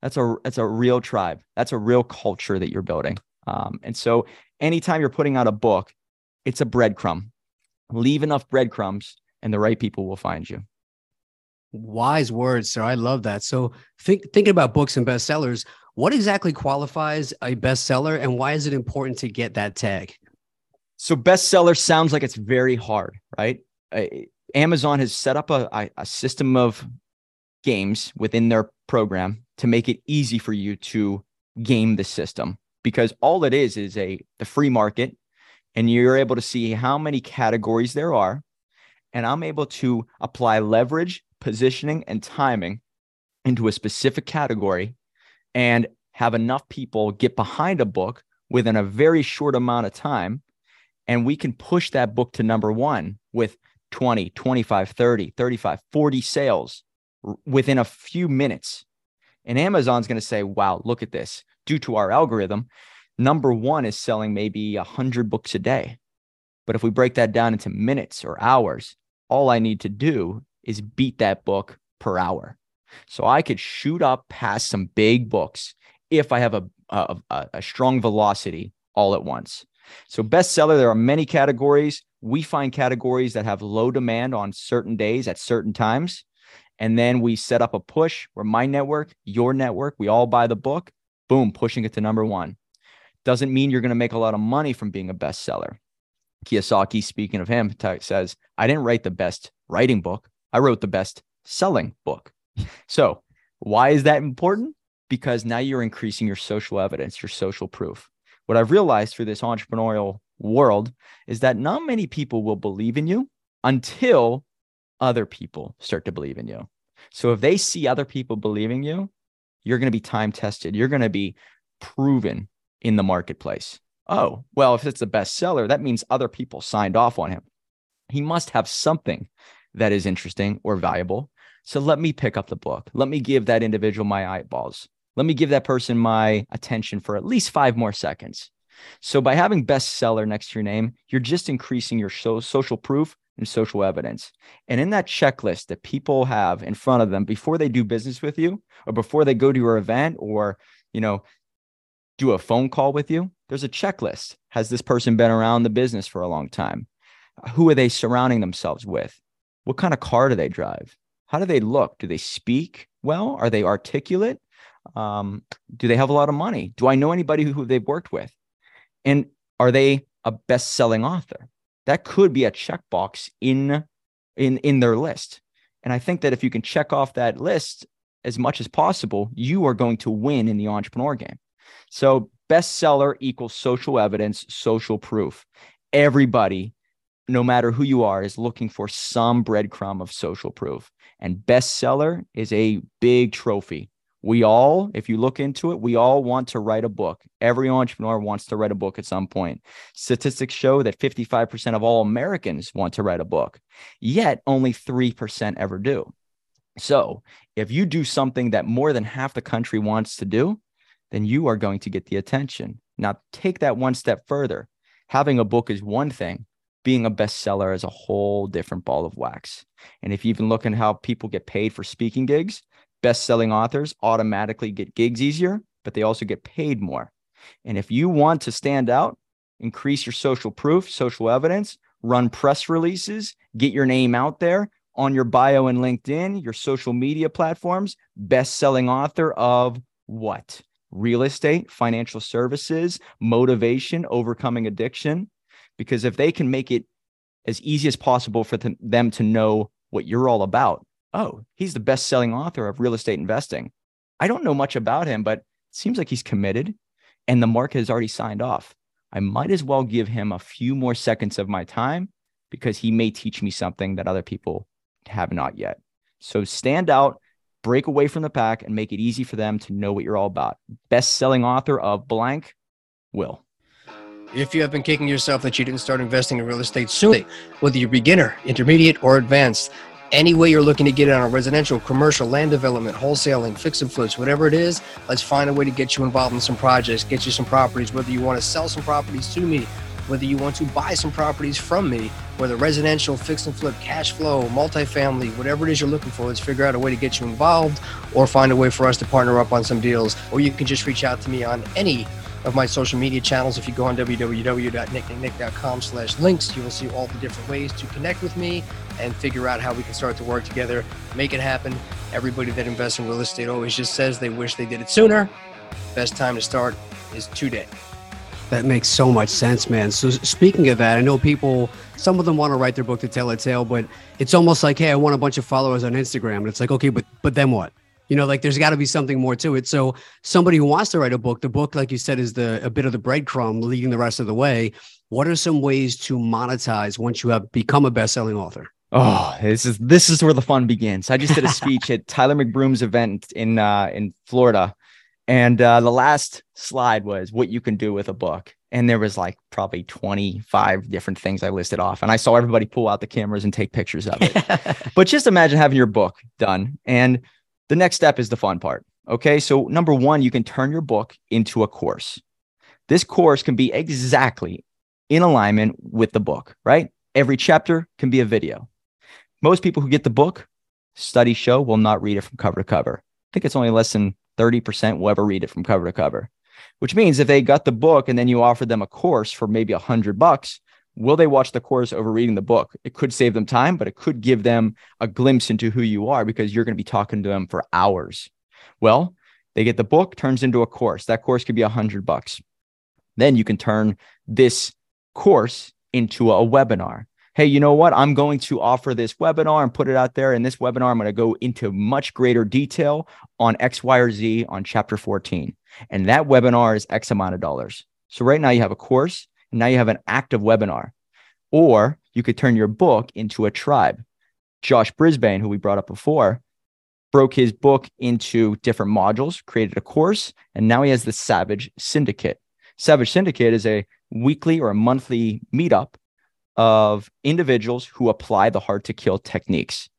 that's a that's a real tribe. That's a real culture that you're building. Um, and so anytime you're putting out a book, it's a breadcrumb. Leave enough breadcrumbs and the right people will find you. Wise words, sir. I love that. So think thinking about books and bestsellers, what exactly qualifies a bestseller and why is it important to get that tag? So bestseller sounds like it's very hard, right? Uh, Amazon has set up a, a system of games within their program to make it easy for you to game the system. Because all it is is a the free market and you're able to see how many categories there are and I'm able to apply leverage, positioning and timing into a specific category and have enough people get behind a book within a very short amount of time and we can push that book to number 1 with 20, 25, 30, 35, 40 sales within a few minutes. And Amazon's going to say, wow, look at this. Due to our algorithm, number one is selling maybe 100 books a day. But if we break that down into minutes or hours, all I need to do is beat that book per hour. So I could shoot up past some big books if I have a, a, a strong velocity all at once. So, bestseller, there are many categories. We find categories that have low demand on certain days at certain times. And then we set up a push where my network, your network, we all buy the book, boom, pushing it to number one. Doesn't mean you're going to make a lot of money from being a bestseller. Kiyosaki, speaking of him, says, I didn't write the best writing book. I wrote the best selling book. So, why is that important? Because now you're increasing your social evidence, your social proof. What I've realized through this entrepreneurial world is that not many people will believe in you until other people start to believe in you. So, if they see other people believing you, you're going to be time tested. You're going to be proven in the marketplace. Oh, well, if it's a bestseller, that means other people signed off on him. He must have something that is interesting or valuable. So let me pick up the book. Let me give that individual my eyeballs. Let me give that person my attention for at least five more seconds. So by having bestseller next to your name, you're just increasing your so- social proof and social evidence. And in that checklist that people have in front of them before they do business with you or before they go to your event or, you know, do a phone call with you, there's a checklist. Has this person been around the business for a long time? Who are they surrounding themselves with? What kind of car do they drive? How do they look? Do they speak well? Are they articulate? Um, do they have a lot of money? Do I know anybody who, who they've worked with? And are they a best-selling author? That could be a checkbox in in in their list. And I think that if you can check off that list as much as possible, you are going to win in the entrepreneur game. So bestseller equals social evidence, social proof. Everybody, no matter who you are, is looking for some breadcrumb of social proof. And bestseller is a big trophy. We all, if you look into it, we all want to write a book. Every entrepreneur wants to write a book at some point. Statistics show that 55% of all Americans want to write a book, yet only 3% ever do. So if you do something that more than half the country wants to do, then you are going to get the attention. Now, take that one step further. Having a book is one thing, being a bestseller is a whole different ball of wax. And if you even look at how people get paid for speaking gigs, best-selling authors automatically get gigs easier, but they also get paid more. And if you want to stand out, increase your social proof, social evidence, run press releases, get your name out there on your bio and LinkedIn, your social media platforms, best-selling author of what? Real estate, financial services, motivation, overcoming addiction. Because if they can make it as easy as possible for them to know what you're all about, oh, he's the best selling author of real estate investing. I don't know much about him, but it seems like he's committed and the market has already signed off. I might as well give him a few more seconds of my time because he may teach me something that other people have not yet. So stand out, break away from the pack, and make it easy for them to know what you're all about. Best selling author of blank, Will. If you have been kicking yourself that you didn't start investing in real estate soon, whether you're beginner, intermediate, or advanced, any way you're looking to get it on a residential, commercial, land development, wholesaling, fix and flips, whatever it is, let's find a way to get you involved in some projects, get you some properties, whether you want to sell some properties to me, whether you want to buy some properties from me, whether residential, fix and flip, cash flow, multifamily, whatever it is you're looking for, let's figure out a way to get you involved or find a way for us to partner up on some deals. Or you can just reach out to me on any of my social media channels. If you go on www.nicknicknick.com slash links, you will see all the different ways to connect with me and figure out how we can start to work together, make it happen. Everybody that invests in real estate always just says they wish they did it sooner. Best time to start is today. That makes so much sense, man. So speaking of that, I know people, some of them want to write their book to tell a tale, but it's almost like, hey, I want a bunch of followers on Instagram. And it's like, okay, but but then what? You know, like there's got to be something more to it. So somebody who wants to write a book, the book, like you said, is the a bit of the breadcrumb leading the rest of the way. What are some ways to monetize once you have become a best-selling author? Oh, this is this is where the fun begins. I just did a speech at Tyler McBroom's event in uh, in Florida, and uh, the last slide was what you can do with a book. And there was like probably 25 different things I listed off. And I saw everybody pull out the cameras and take pictures of it. but just imagine having your book done. And the next step is the fun part. Okay. So, number one, you can turn your book into a course. This course can be exactly in alignment with the book, right? Every chapter can be a video. Most people who get the book, studies show, will not read it from cover to cover. I think it's only less than 30% will ever read it from cover to cover, which means if they got the book and then you offered them a course for maybe a hundred bucks, will they watch the course over reading the book? It could save them time, but it could give them a glimpse into who you are because you're going to be talking to them for hours. Well, they get the book, turns into a course. That course could be a hundred bucks. Then you can turn this course into a webinar. Hey, you know what? I'm going to offer this webinar and put it out there. In this webinar, I'm going to go into much greater detail on X, Y, or Z on chapter 14. And that webinar is X amount of dollars. So right now you have a course and now you have an active webinar. Or you could turn your book into a tribe. Josh Brisbane, who we brought up before, broke his book into different modules, created a course, and now he has the Savage Syndicate. Savage Syndicate is a weekly or a monthly meetup of individuals who apply the hard to kill techniques.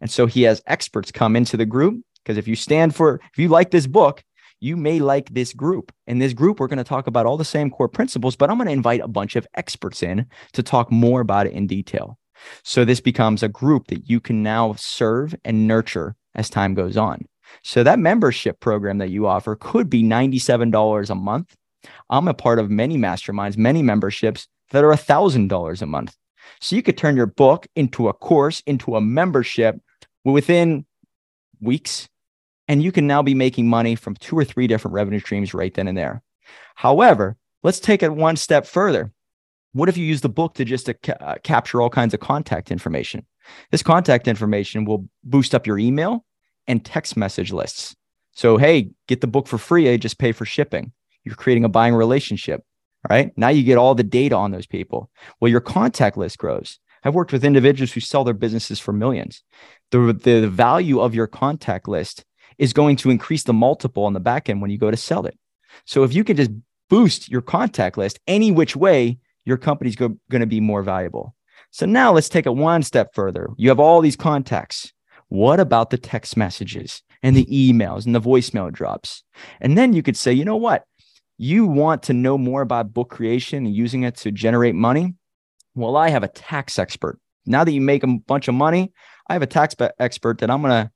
And so he has experts come into the group because if you stand for, if you like this book, you may like this group. In this group, we're going to talk about all the same core principles, but I'm going to invite a bunch of experts in to talk more about it in detail. So this becomes a group that you can now serve and nurture as time goes on. So that membership program that you offer could be $97 a month. I'm a part of many masterminds, many memberships that are $1,000 a month. So you could turn your book into a course, into a membership within weeks, and you can now be making money from two or three different revenue streams right then and there. However, let's take it one step further. What if you use the book to just to ca- uh, capture all kinds of contact information? This contact information will boost up your email and text message lists. So, hey, get the book for free. I just pay for shipping. You're creating a buying relationship. Right now, you get all the data on those people. Well, your contact list grows. I've worked with individuals who sell their businesses for millions. The, the value of your contact list is going to increase the multiple on the back end when you go to sell it. So if you can just boost your contact list any which way, your company's go, going to be more valuable. So now let's take it one step further. You have all these contacts. What about the text messages and the emails and the voicemail drops? And then you could say, you know what? You want to know more about book creation and using it to generate money? Well, I have a tax expert. Now that you make a bunch of money, I have a tax expert that I'm to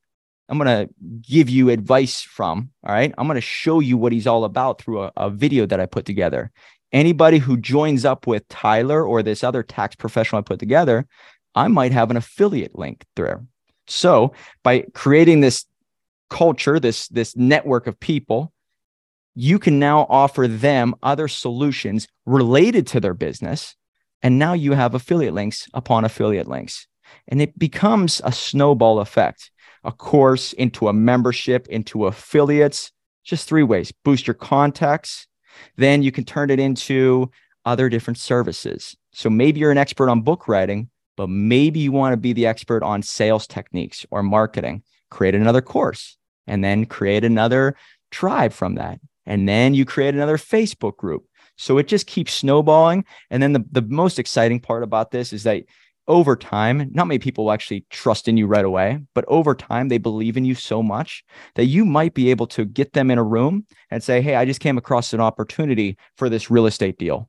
I'm to give you advice from. All right. I'm to show you what he's all about through a, a, video that I put together. Anybody who joins up with Tyler or this other tax professional I put together, I might have an affiliate link there. So by creating this culture, this, this network of people, you can now offer them other solutions related to their business. And now you have affiliate links upon affiliate links. And it becomes a snowball effect a course, into a membership, into affiliates. Just three ways boost your contacts. Then you can turn it into other different services. So maybe you're an expert on book writing, but maybe you want to be the expert on sales techniques or marketing. Create another course and then create another tribe from that. And then you create another Facebook group. So it just keeps snowballing. And then the, the most exciting part about this is that over time, not many people will actually trust in you right away, but over time, they believe in you so much that you might be able to get them in a room and say, Hey, I just came across an opportunity for this real estate deal.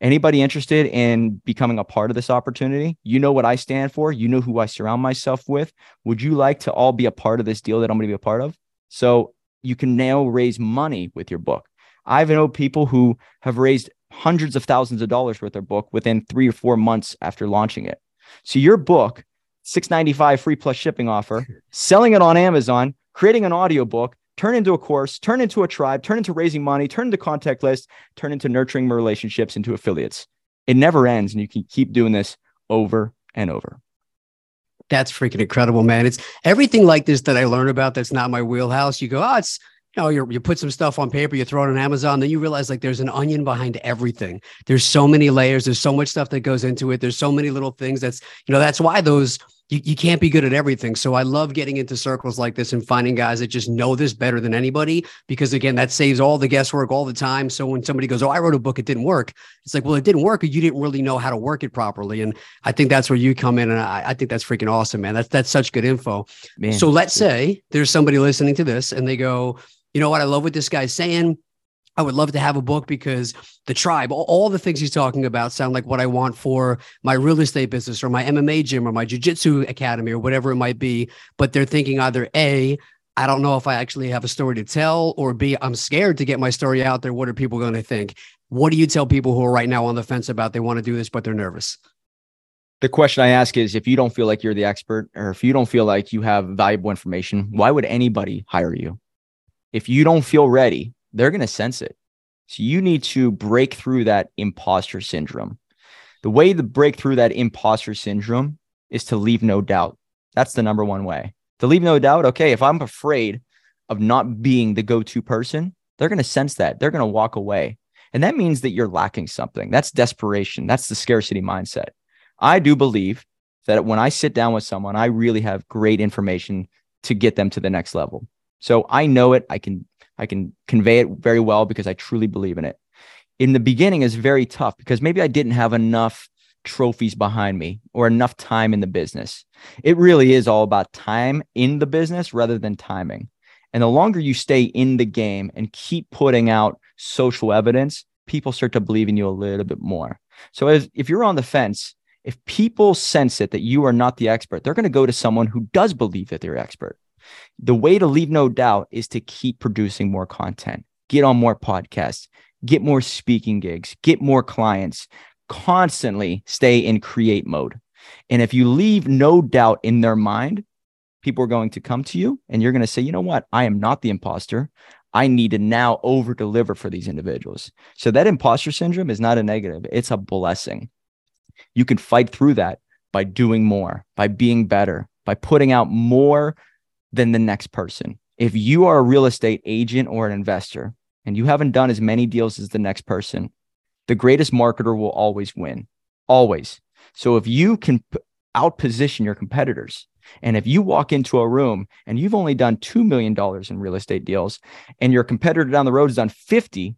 Anybody interested in becoming a part of this opportunity? You know what I stand for. You know who I surround myself with. Would you like to all be a part of this deal that I'm going to be a part of? So you can now raise money with your book. I've known people who have raised hundreds of thousands of dollars with their book within three or four months after launching it. So your book, 695 free plus shipping offer, selling it on Amazon, creating an audiobook, turn into a course, turn into a tribe, turn into raising money, turn into contact list, turn into nurturing relationships into affiliates. It never ends and you can keep doing this over and over. That's freaking incredible, man. It's everything like this that I learn about that's not my wheelhouse. You go, oh, it's you know, you you put some stuff on paper, you throw it on Amazon, then you realize like there's an onion behind everything. There's so many layers. There's so much stuff that goes into it. There's so many little things. That's you know that's why those you, you can't be good at everything. So I love getting into circles like this and finding guys that just know this better than anybody because again, that saves all the guesswork all the time. So when somebody goes, Oh, I wrote a book, it didn't work. It's like, well, it didn't work. You didn't really know how to work it properly. And I think that's where you come in. And I, I think that's freaking awesome, man. That's, that's such good info. Man, so let's say there's somebody listening to this and they go, you know what? I love what this guy's saying. I would love to have a book because the tribe, all, the things he's talking about sound like what I want for my real estate business or my MMA gym or my jujitsu academy or whatever it might be. But they're thinking either A, I don't know if I actually have a story to tell, or B, I'm scared to get my story out there. What are people going to think? What do you tell people who are right now on the fence about they want to do this, but they're nervous? The question I ask is if you don't feel like you're the expert or if you don't feel like you have valuable information, why would anybody hire you? If you don't feel ready, they're going to sense it. So you need to break through that imposter syndrome. The way to break through that imposter syndrome is to leave no doubt. That's the number one way. To leave no doubt, okay, if I'm afraid of not being the go to person, they're going to sense that. They're going to walk away. And that means that you're lacking something. That's desperation. That's the scarcity mindset. I do believe that when I sit down with someone, I really have great information to get them to the next level. So I know it. I can I can convey it very well because I truly believe in it. In the beginning is very tough because maybe I didn't have enough trophies behind me or enough time in the business. It really is all about time in the business rather than timing. And the longer you stay in the game and keep putting out social evidence, people start to believe in you a little bit more. So as, if you're on the fence, if people sense it that you are not the expert, they're going to go to someone who does believe that they're expert. The way to leave no doubt is to keep producing more content, get on more podcasts, get more speaking gigs, get more clients, constantly stay in create mode. And if you leave no doubt in their mind, people are going to come to you and you're going to say, you know what? I am not the imposter. I need to now over deliver for these individuals. So that imposter syndrome is not a negative, it's a blessing. You can fight through that by doing more, by being better, by putting out more than the next person. If you are a real estate agent or an investor and you haven't done as many deals as the next person, the greatest marketer will always win. Always. So if you can outposition your competitors, and if you walk into a room and you've only done $2 million in real estate deals and your competitor down the road has done 50,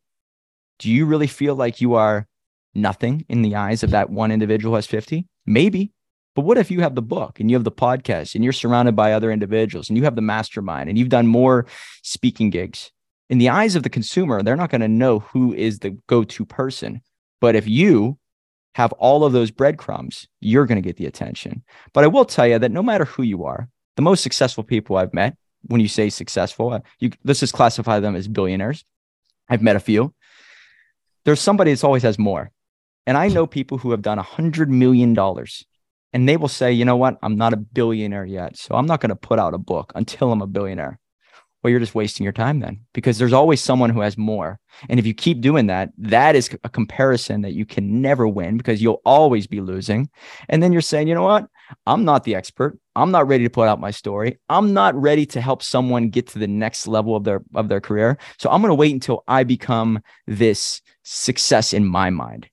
do you really feel like you are nothing in the eyes of that one individual who has 50? Maybe. But what if you have the book and you have the podcast and you're surrounded by other individuals and you have the mastermind and you've done more speaking gigs? In the eyes of the consumer, they're not going to know who is the go to person. But if you have all of those breadcrumbs, you're going to get the attention. But I will tell you that no matter who you are, the most successful people I've met, when you say successful, uh, you, let's just classify them as billionaires. I've met a few. There's somebody that always has more. And I know people who have done a hundred million dollars and they will say, you know what? I'm not a billionaire yet. So I'm not going to put out a book until I'm a billionaire. Well, you're just wasting your time then because there's always someone who has more. And if you keep doing that, that is a comparison that you can never win because you'll always be losing. And then you're saying, you know what? I'm not the expert. I'm not ready to put out my story. I'm not ready to help someone get to the next level of their of their career. So I'm going to wait until I become this success in my mind.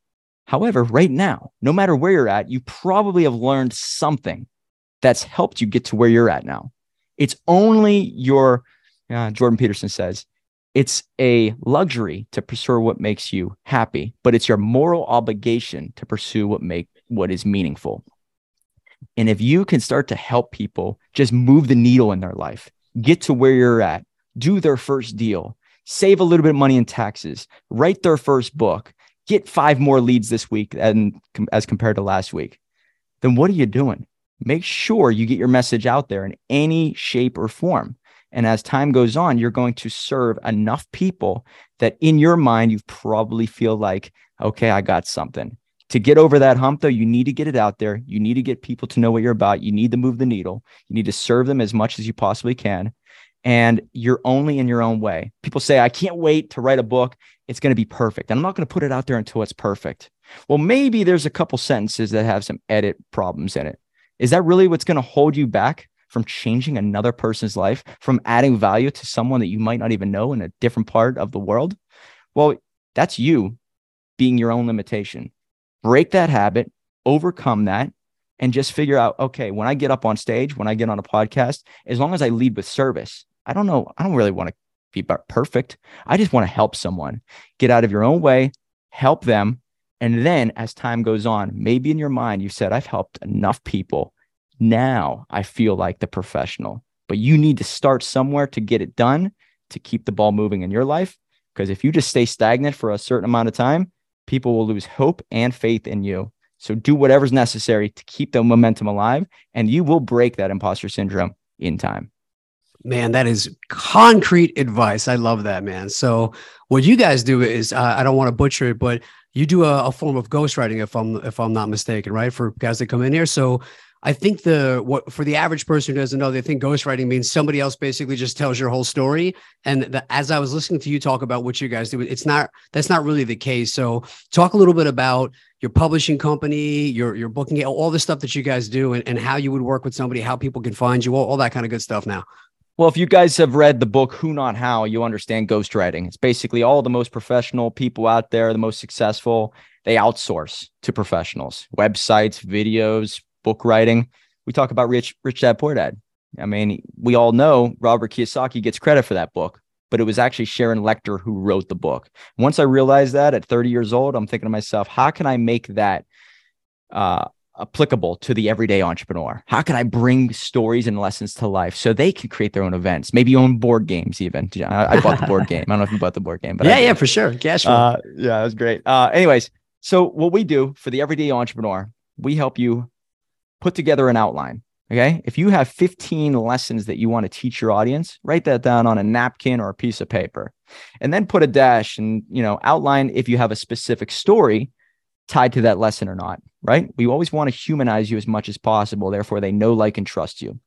However, right now, no matter where you're at, you probably have learned something that's helped you get to where you're at now. It's only your, uh, Jordan Peterson says, it's a luxury to pursue what makes you happy, but it's your moral obligation to pursue what make what is meaningful. And if you can start to help people just move the needle in their life, get to where you're at, do their first deal, save a little bit of money in taxes, write their first book, get five more leads this week and as compared to last week, then what are you doing? Make sure you get your message out there in any shape or form. And as time goes on, you're going to serve enough people that in your mind, you probably feel like, okay, I got something. To get over that hump, though, you need to get it out there. You need to get people to know what you're about. You need to move the needle. You need to serve them as much as you possibly can. And you're only in your own way. People say, I can't wait to write a book it's going to be perfect. And I'm not going to put it out there until it's perfect. Well, maybe there's a couple sentences that have some edit problems in it. Is that really what's going to hold you back from changing another person's life, from adding value to someone that you might not even know in a different part of the world? Well, that's you being your own limitation. Break that habit, overcome that, and just figure out okay, when I get up on stage, when I get on a podcast, as long as I lead with service, I don't know, I don't really want to be perfect. I just want to help someone get out of your own way, help them. And then as time goes on, maybe in your mind, you said, I've helped enough people. Now I feel like the professional, but you need to start somewhere to get it done to keep the ball moving in your life Because if you just stay stagnant for a certain amount of time, people will lose hope and faith in you. So do whatever's necessary to keep the momentum alive, and you will break that imposter syndrome in time. Man, that is concrete advice. I love that, man. So, what you guys do is, uh, I don't want to butcher it, but you do a, a form of ghostwriting, if I'm if I'm not mistaken, right? For guys that come in here. So, I think the what for the average person who doesn't know, they think ghostwriting means somebody else basically just tells your whole story. And the, as I was listening to you talk about what you guys do, it's not that's not really the case. So talk a little bit about your publishing company, your your booking, all the stuff that you guys do, and, and how you would work with somebody, how people can find you, all, all that kind of good stuff. Now. Well, if you guys have read the book Who Not How, you understand ghostwriting. It's basically all the most professional people out there, the most successful, they outsource to professionals, websites, videos, book writing. We talk about Rich Rich Dad Poor Dad. I mean, we all know Robert Kiyosaki gets credit for that book, but it was actually Sharon Lechter who wrote the book. Once I realized that at 30 years old, I'm thinking to myself, how can I make that uh, applicable to the everyday entrepreneur? How can I bring stories and lessons to life so they can create their own events, maybe own board games even? I, I bought the board game. I don't know if you bought the board game, but yeah, yeah, for sure. Cash. Uh, yeah, it was great. Uh, anyways, so what we do for the everyday entrepreneur, we help you put together an outline. Okay. If you have 15 lessons that you want to teach your audience, write that down on a napkin or a piece of paper and then put a dash and, you know, outline if you have a specific story tied to that lesson or not. Right. We always want to humanize you as much as possible. Therefore, they know, like, and trust you.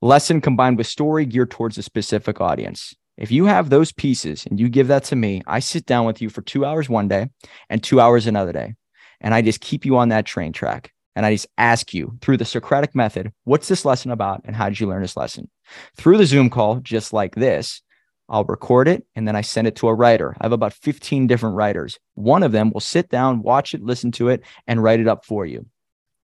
Lesson combined with story geared towards a specific audience. If you have those pieces and you give that to me, I sit down with you for two hours one day and two hours another day. And I just keep you on that train track and I just ask you through the Socratic method, what's this lesson about and how did you learn this lesson? Through the Zoom call, just like this, I'll record it and then I send it to a writer. I have about 15 different writers. One of them will sit down, watch it, listen to it, and write it up for you.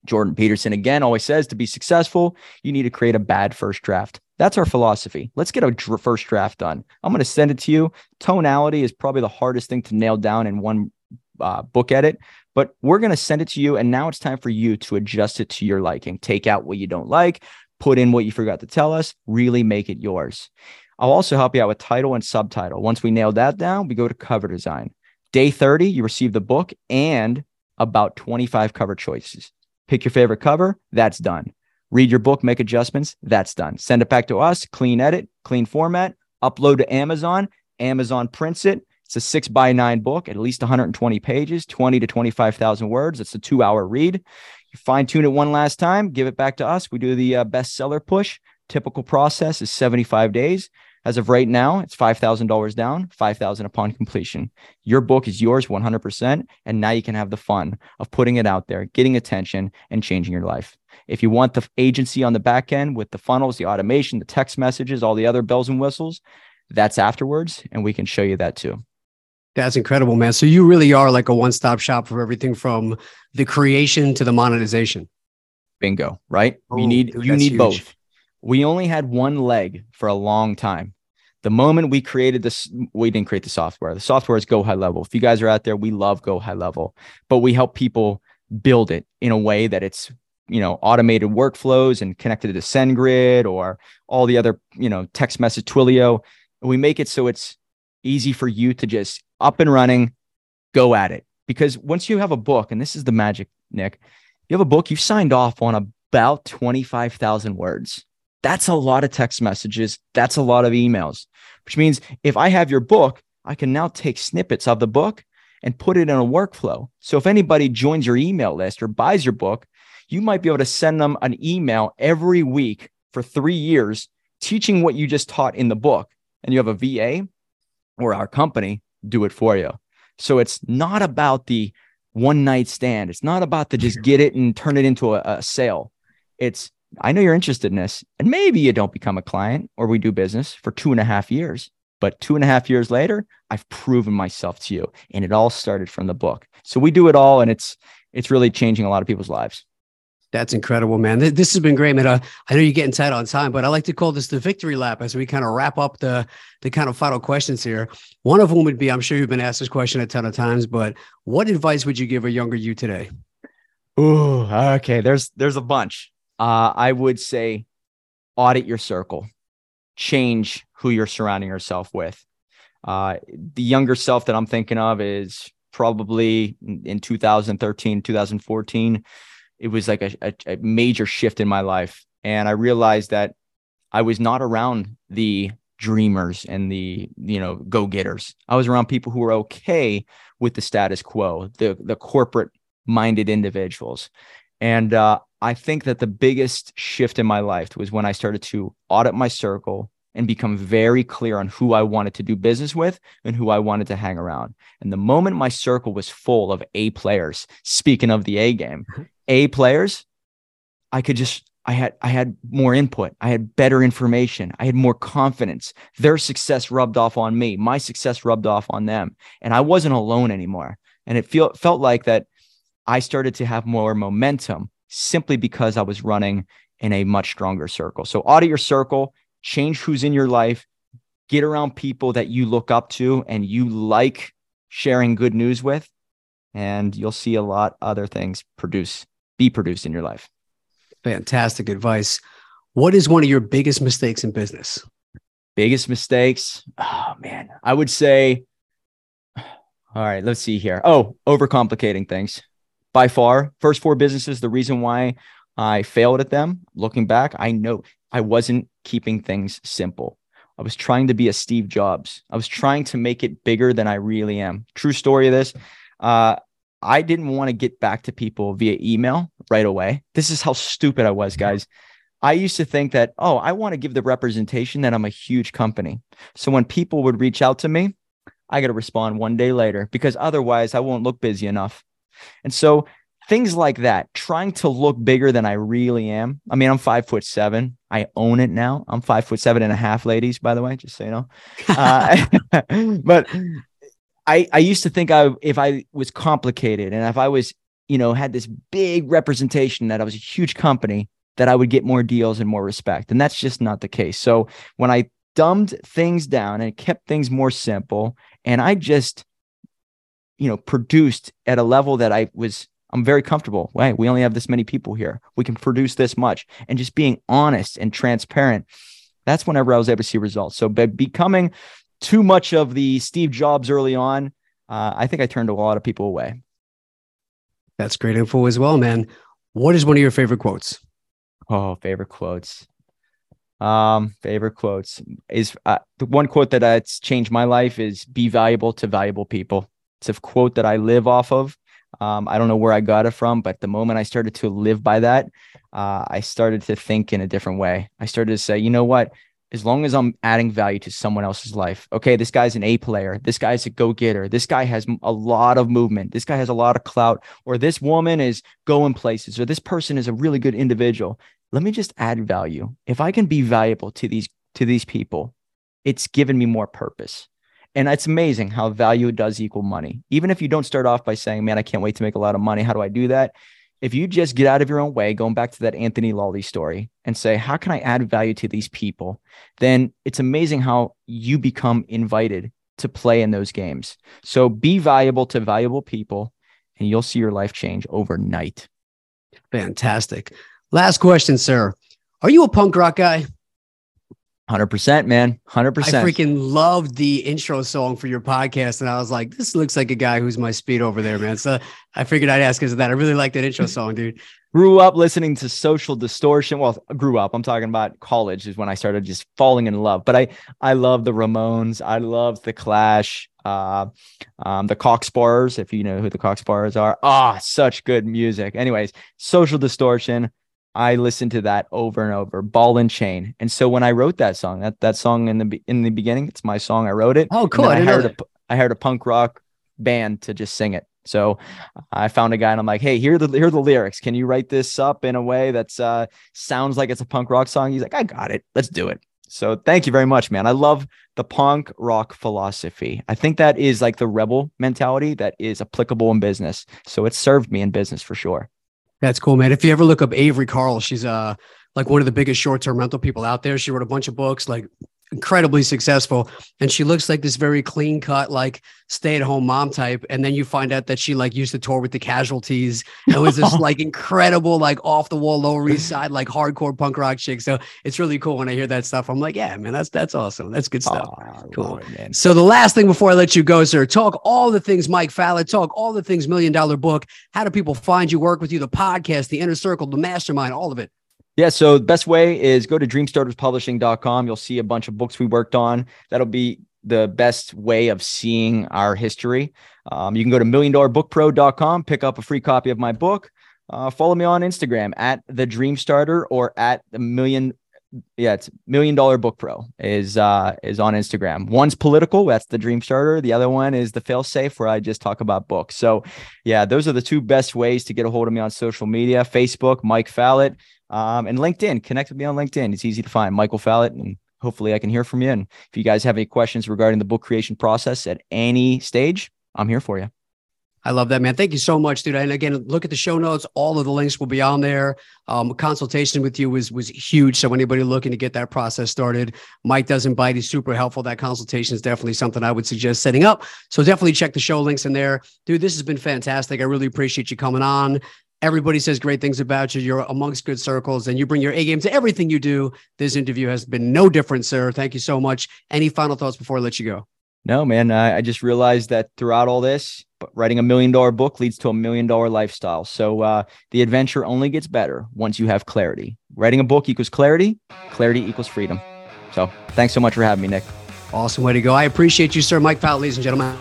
Jordan Peterson again always says to be successful, you need to create a bad first draft. That's our philosophy. Let's get a first draft done. I'm going to send it to you. Tonality is probably the hardest thing to nail down in one uh, book edit, but we're going to send it to you. And now it's time for you to adjust it to your liking. Take out what you don't like, put in what you forgot to tell us, really make it yours. I'll also help you out with title and subtitle. Once we nail that down, we go to cover design. Day 30, you receive the book and about 25 cover choices. Pick your favorite cover, that's done. Read your book, make adjustments, that's done. Send it back to us, clean edit, clean format, upload to Amazon. Amazon prints it, it's a six by nine book, at least 120 pages, 20 to 25,000 words. It's a two hour read. You fine tune it one last time, give it back to us. We do the uh, bestseller push. Typical process is 75 days. As of right now, it's $5,000 down, 5,000 upon completion. Your book is yours 100%. And now you can have the fun of putting it out there, getting attention and changing your life. If you want the agency on the back end with the funnels, the automation, the text messages, all the other bells and whistles, that's afterwards. And we can show you that too. That's incredible, man. So you really are like a one-stop shop for everything from the creation to the monetization. Bingo, right? Oh, you need dude, you need huge. both. We only had one leg for a long time. The moment we created this, we didn't create the software. The software is Go High Level. If you guys are out there, we love Go High Level, but we help people build it in a way that it's you know automated workflows and connected to SendGrid or all the other you know text message Twilio. We make it so it's easy for you to just up and running, go at it. Because once you have a book, and this is the magic, Nick, you have a book, you've signed off on about 25,000 words. That's a lot of text messages. That's a lot of emails, which means if I have your book, I can now take snippets of the book and put it in a workflow. So if anybody joins your email list or buys your book, you might be able to send them an email every week for three years, teaching what you just taught in the book. And you have a VA or our company do it for you. So it's not about the one night stand. It's not about the just get it and turn it into a, a sale. It's, I know you're interested in this, and maybe you don't become a client or we do business for two and a half years. But two and a half years later, I've proven myself to you. And it all started from the book. So we do it all, and it's it's really changing a lot of people's lives. That's incredible, man. This has been great, man. Uh, I know you're getting tight on time, but I like to call this the victory lap as we kind of wrap up the the kind of final questions here. One of them would be, I'm sure you've been asked this question a ton of times, but what advice would you give a younger you today? Ooh, okay. There's there's a bunch. Uh, I would say audit your circle, change who you're surrounding yourself with. Uh, the younger self that I'm thinking of is probably in 2013, 2014. It was like a, a, a major shift in my life. And I realized that I was not around the dreamers and the you know go-getters i was around people who were okay with the status quo the the corporate minded individuals and uh, i think that the biggest shift in my life was when i started to audit my circle and become very clear on who i wanted to do business with and who i wanted to hang around and the moment my circle was full of a players speaking of the a game a players i could just I had I had more input. I had better information. I had more confidence. Their success rubbed off on me. My success rubbed off on them. And I wasn't alone anymore. And it feel, felt like that I started to have more momentum simply because I was running in a much stronger circle. So audit your circle, change who's in your life, get around people that you look up to and you like sharing good news with, and you'll see a lot other things produce be produced in your life. Fantastic advice. What is one of your biggest mistakes in business? Biggest mistakes? Oh, man. I would say, all right, let's see here. Oh, overcomplicating things. By far, first four businesses, the reason why I failed at them, looking back, I know I wasn't keeping things simple. I was trying to be a Steve Jobs. I was trying to make it bigger than I really am. True story of this. Uh, I didn't want to get back to people via email right away. This is how stupid I was, guys. I used to think that, oh, I want to give the representation that I'm a huge company. So when people would reach out to me, I got to respond one day later because otherwise I won't look busy enough. And so things like that, trying to look bigger than I really am. I mean, I'm five foot seven. I own it now. I'm five foot seven and a half, ladies, by the way, just so you know. Uh, but I, I used to think I if I was complicated and if I was, you know, had this big representation that I was a huge company, that I would get more deals and more respect. And that's just not the case. So when I dumbed things down and kept things more simple, and I just, you know, produced at a level that I was I'm very comfortable. Right. We only have this many people here. We can produce this much. And just being honest and transparent. That's whenever I was able to see results. So by becoming too much of the Steve Jobs early on, uh, I think I turned a lot of people away. That's great info as well, man. What is one of your favorite quotes? Oh, favorite quotes. Um, favorite quotes is uh, the one quote that that's changed my life is be valuable to valuable people. It's a quote that I live off of. Um, I don't know where I got it from, but the moment I started to live by that, uh, I started to think in a different way. I started to say, you know what? as long as I'm adding value to someone else's life. Okay, this guy's an A player. This guy's a go getter. This guy has a lot of movement. This guy has a lot of clout. Or this woman is going places. Or this person is a really good individual. Let me just add value. If I can be valuable to these to these people, it's given me more purpose. And it's amazing how value does equal money. Even if you don't start off by saying, "Man, I can't wait to make a lot of money. How do I do that?" if you just get out of your own way, going back to that Anthony Lolli story and say, how can I add value to these people? Then it's amazing how you become invited to play in those games. So be valuable to valuable people and you'll see your life change overnight. Fantastic. Last question, sir. Are you a punk rock guy? Hundred percent, man. Hundred percent. I freaking loved the intro song for your podcast, and I was like, "This looks like a guy who's my speed over there, man." So I figured I'd ask because of that. I really like that intro song, dude. Grew up listening to Social Distortion. Well, grew up. I'm talking about college is when I started just falling in love. But I I love the Ramones. I love the Clash. Uh, um, the Sparrers, if you know who the Sparrers are. Ah, oh, such good music. Anyways, Social Distortion I listened to that over and over, ball and chain. And so when I wrote that song, that that song in the in the beginning, it's my song. I wrote it. Oh, cool! I, I hired a I hired a punk rock band to just sing it. So I found a guy and I'm like, hey, here are the here are the lyrics. Can you write this up in a way that's uh sounds like it's a punk rock song? He's like, I got it. Let's do it. So thank you very much, man. I love the punk rock philosophy. I think that is like the rebel mentality that is applicable in business. So it served me in business for sure. That's cool, man. If you ever look up Avery Carl, she's uh like one of the biggest short-term rental people out there. She wrote a bunch of books like incredibly successful. And she looks like this very clean cut, like stay at home mom type. And then you find out that she like used to tour with the casualties and was this like incredible, like off the wall, Lower East Side, like hardcore punk rock chick. So it's really cool when I hear that stuff. I'm like, yeah, man, that's that's awesome. That's good stuff. Oh, Cool. man. So the last thing before I let you go, sir, talk all the things Mike Fallat, talk all the things Million Dollar Book. How do people find you, work with you, the podcast, the inner circle, the mastermind, all of it? Yeah, so the best way is go to dreamstarterspublishing.com. You'll see a bunch of books we worked on. That'll be the best way of seeing our history. Um, you can go to milliondollarbookpro.com, pick up a free copy of my book. Uh, follow me on Instagram at the Dream Starter or at the Million. Yeah, it's Million Dollar Book Pro is uh, is on Instagram. One's political, that's the Dream Starter. The other one is the Fail Safe, where I just talk about books. So, yeah, those are the two best ways to get a hold of me on social media: Facebook, Mike Fallat, um, and LinkedIn. Connect with me on LinkedIn. It's easy to find Michael Fallat, and hopefully I can hear from you. And if you guys have any questions regarding the book creation process at any stage, I'm here for you. I love that, man. Thank you so much, dude. And again, look at the show notes. All of the links will be on there. Um, consultation with you was was huge. So anybody looking to get that process started, Mike doesn't bite. He's super helpful. That consultation is definitely something I would suggest setting up. So definitely check the show links in there, dude. This has been fantastic. I really appreciate you coming on. Everybody says great things about you. You're amongst good circles and you bring your A game to everything you do. This interview has been no different, sir. Thank you so much. Any final thoughts before I let you go? No, man. I, I just realized that throughout all this, but writing a million dollar book leads to a million dollar lifestyle. So uh, the adventure only gets better once you have clarity. Writing a book equals clarity, clarity equals freedom. So thanks so much for having me, Nick. Awesome way to go. I appreciate you, sir. Mike Fallat, ladies and gentlemen.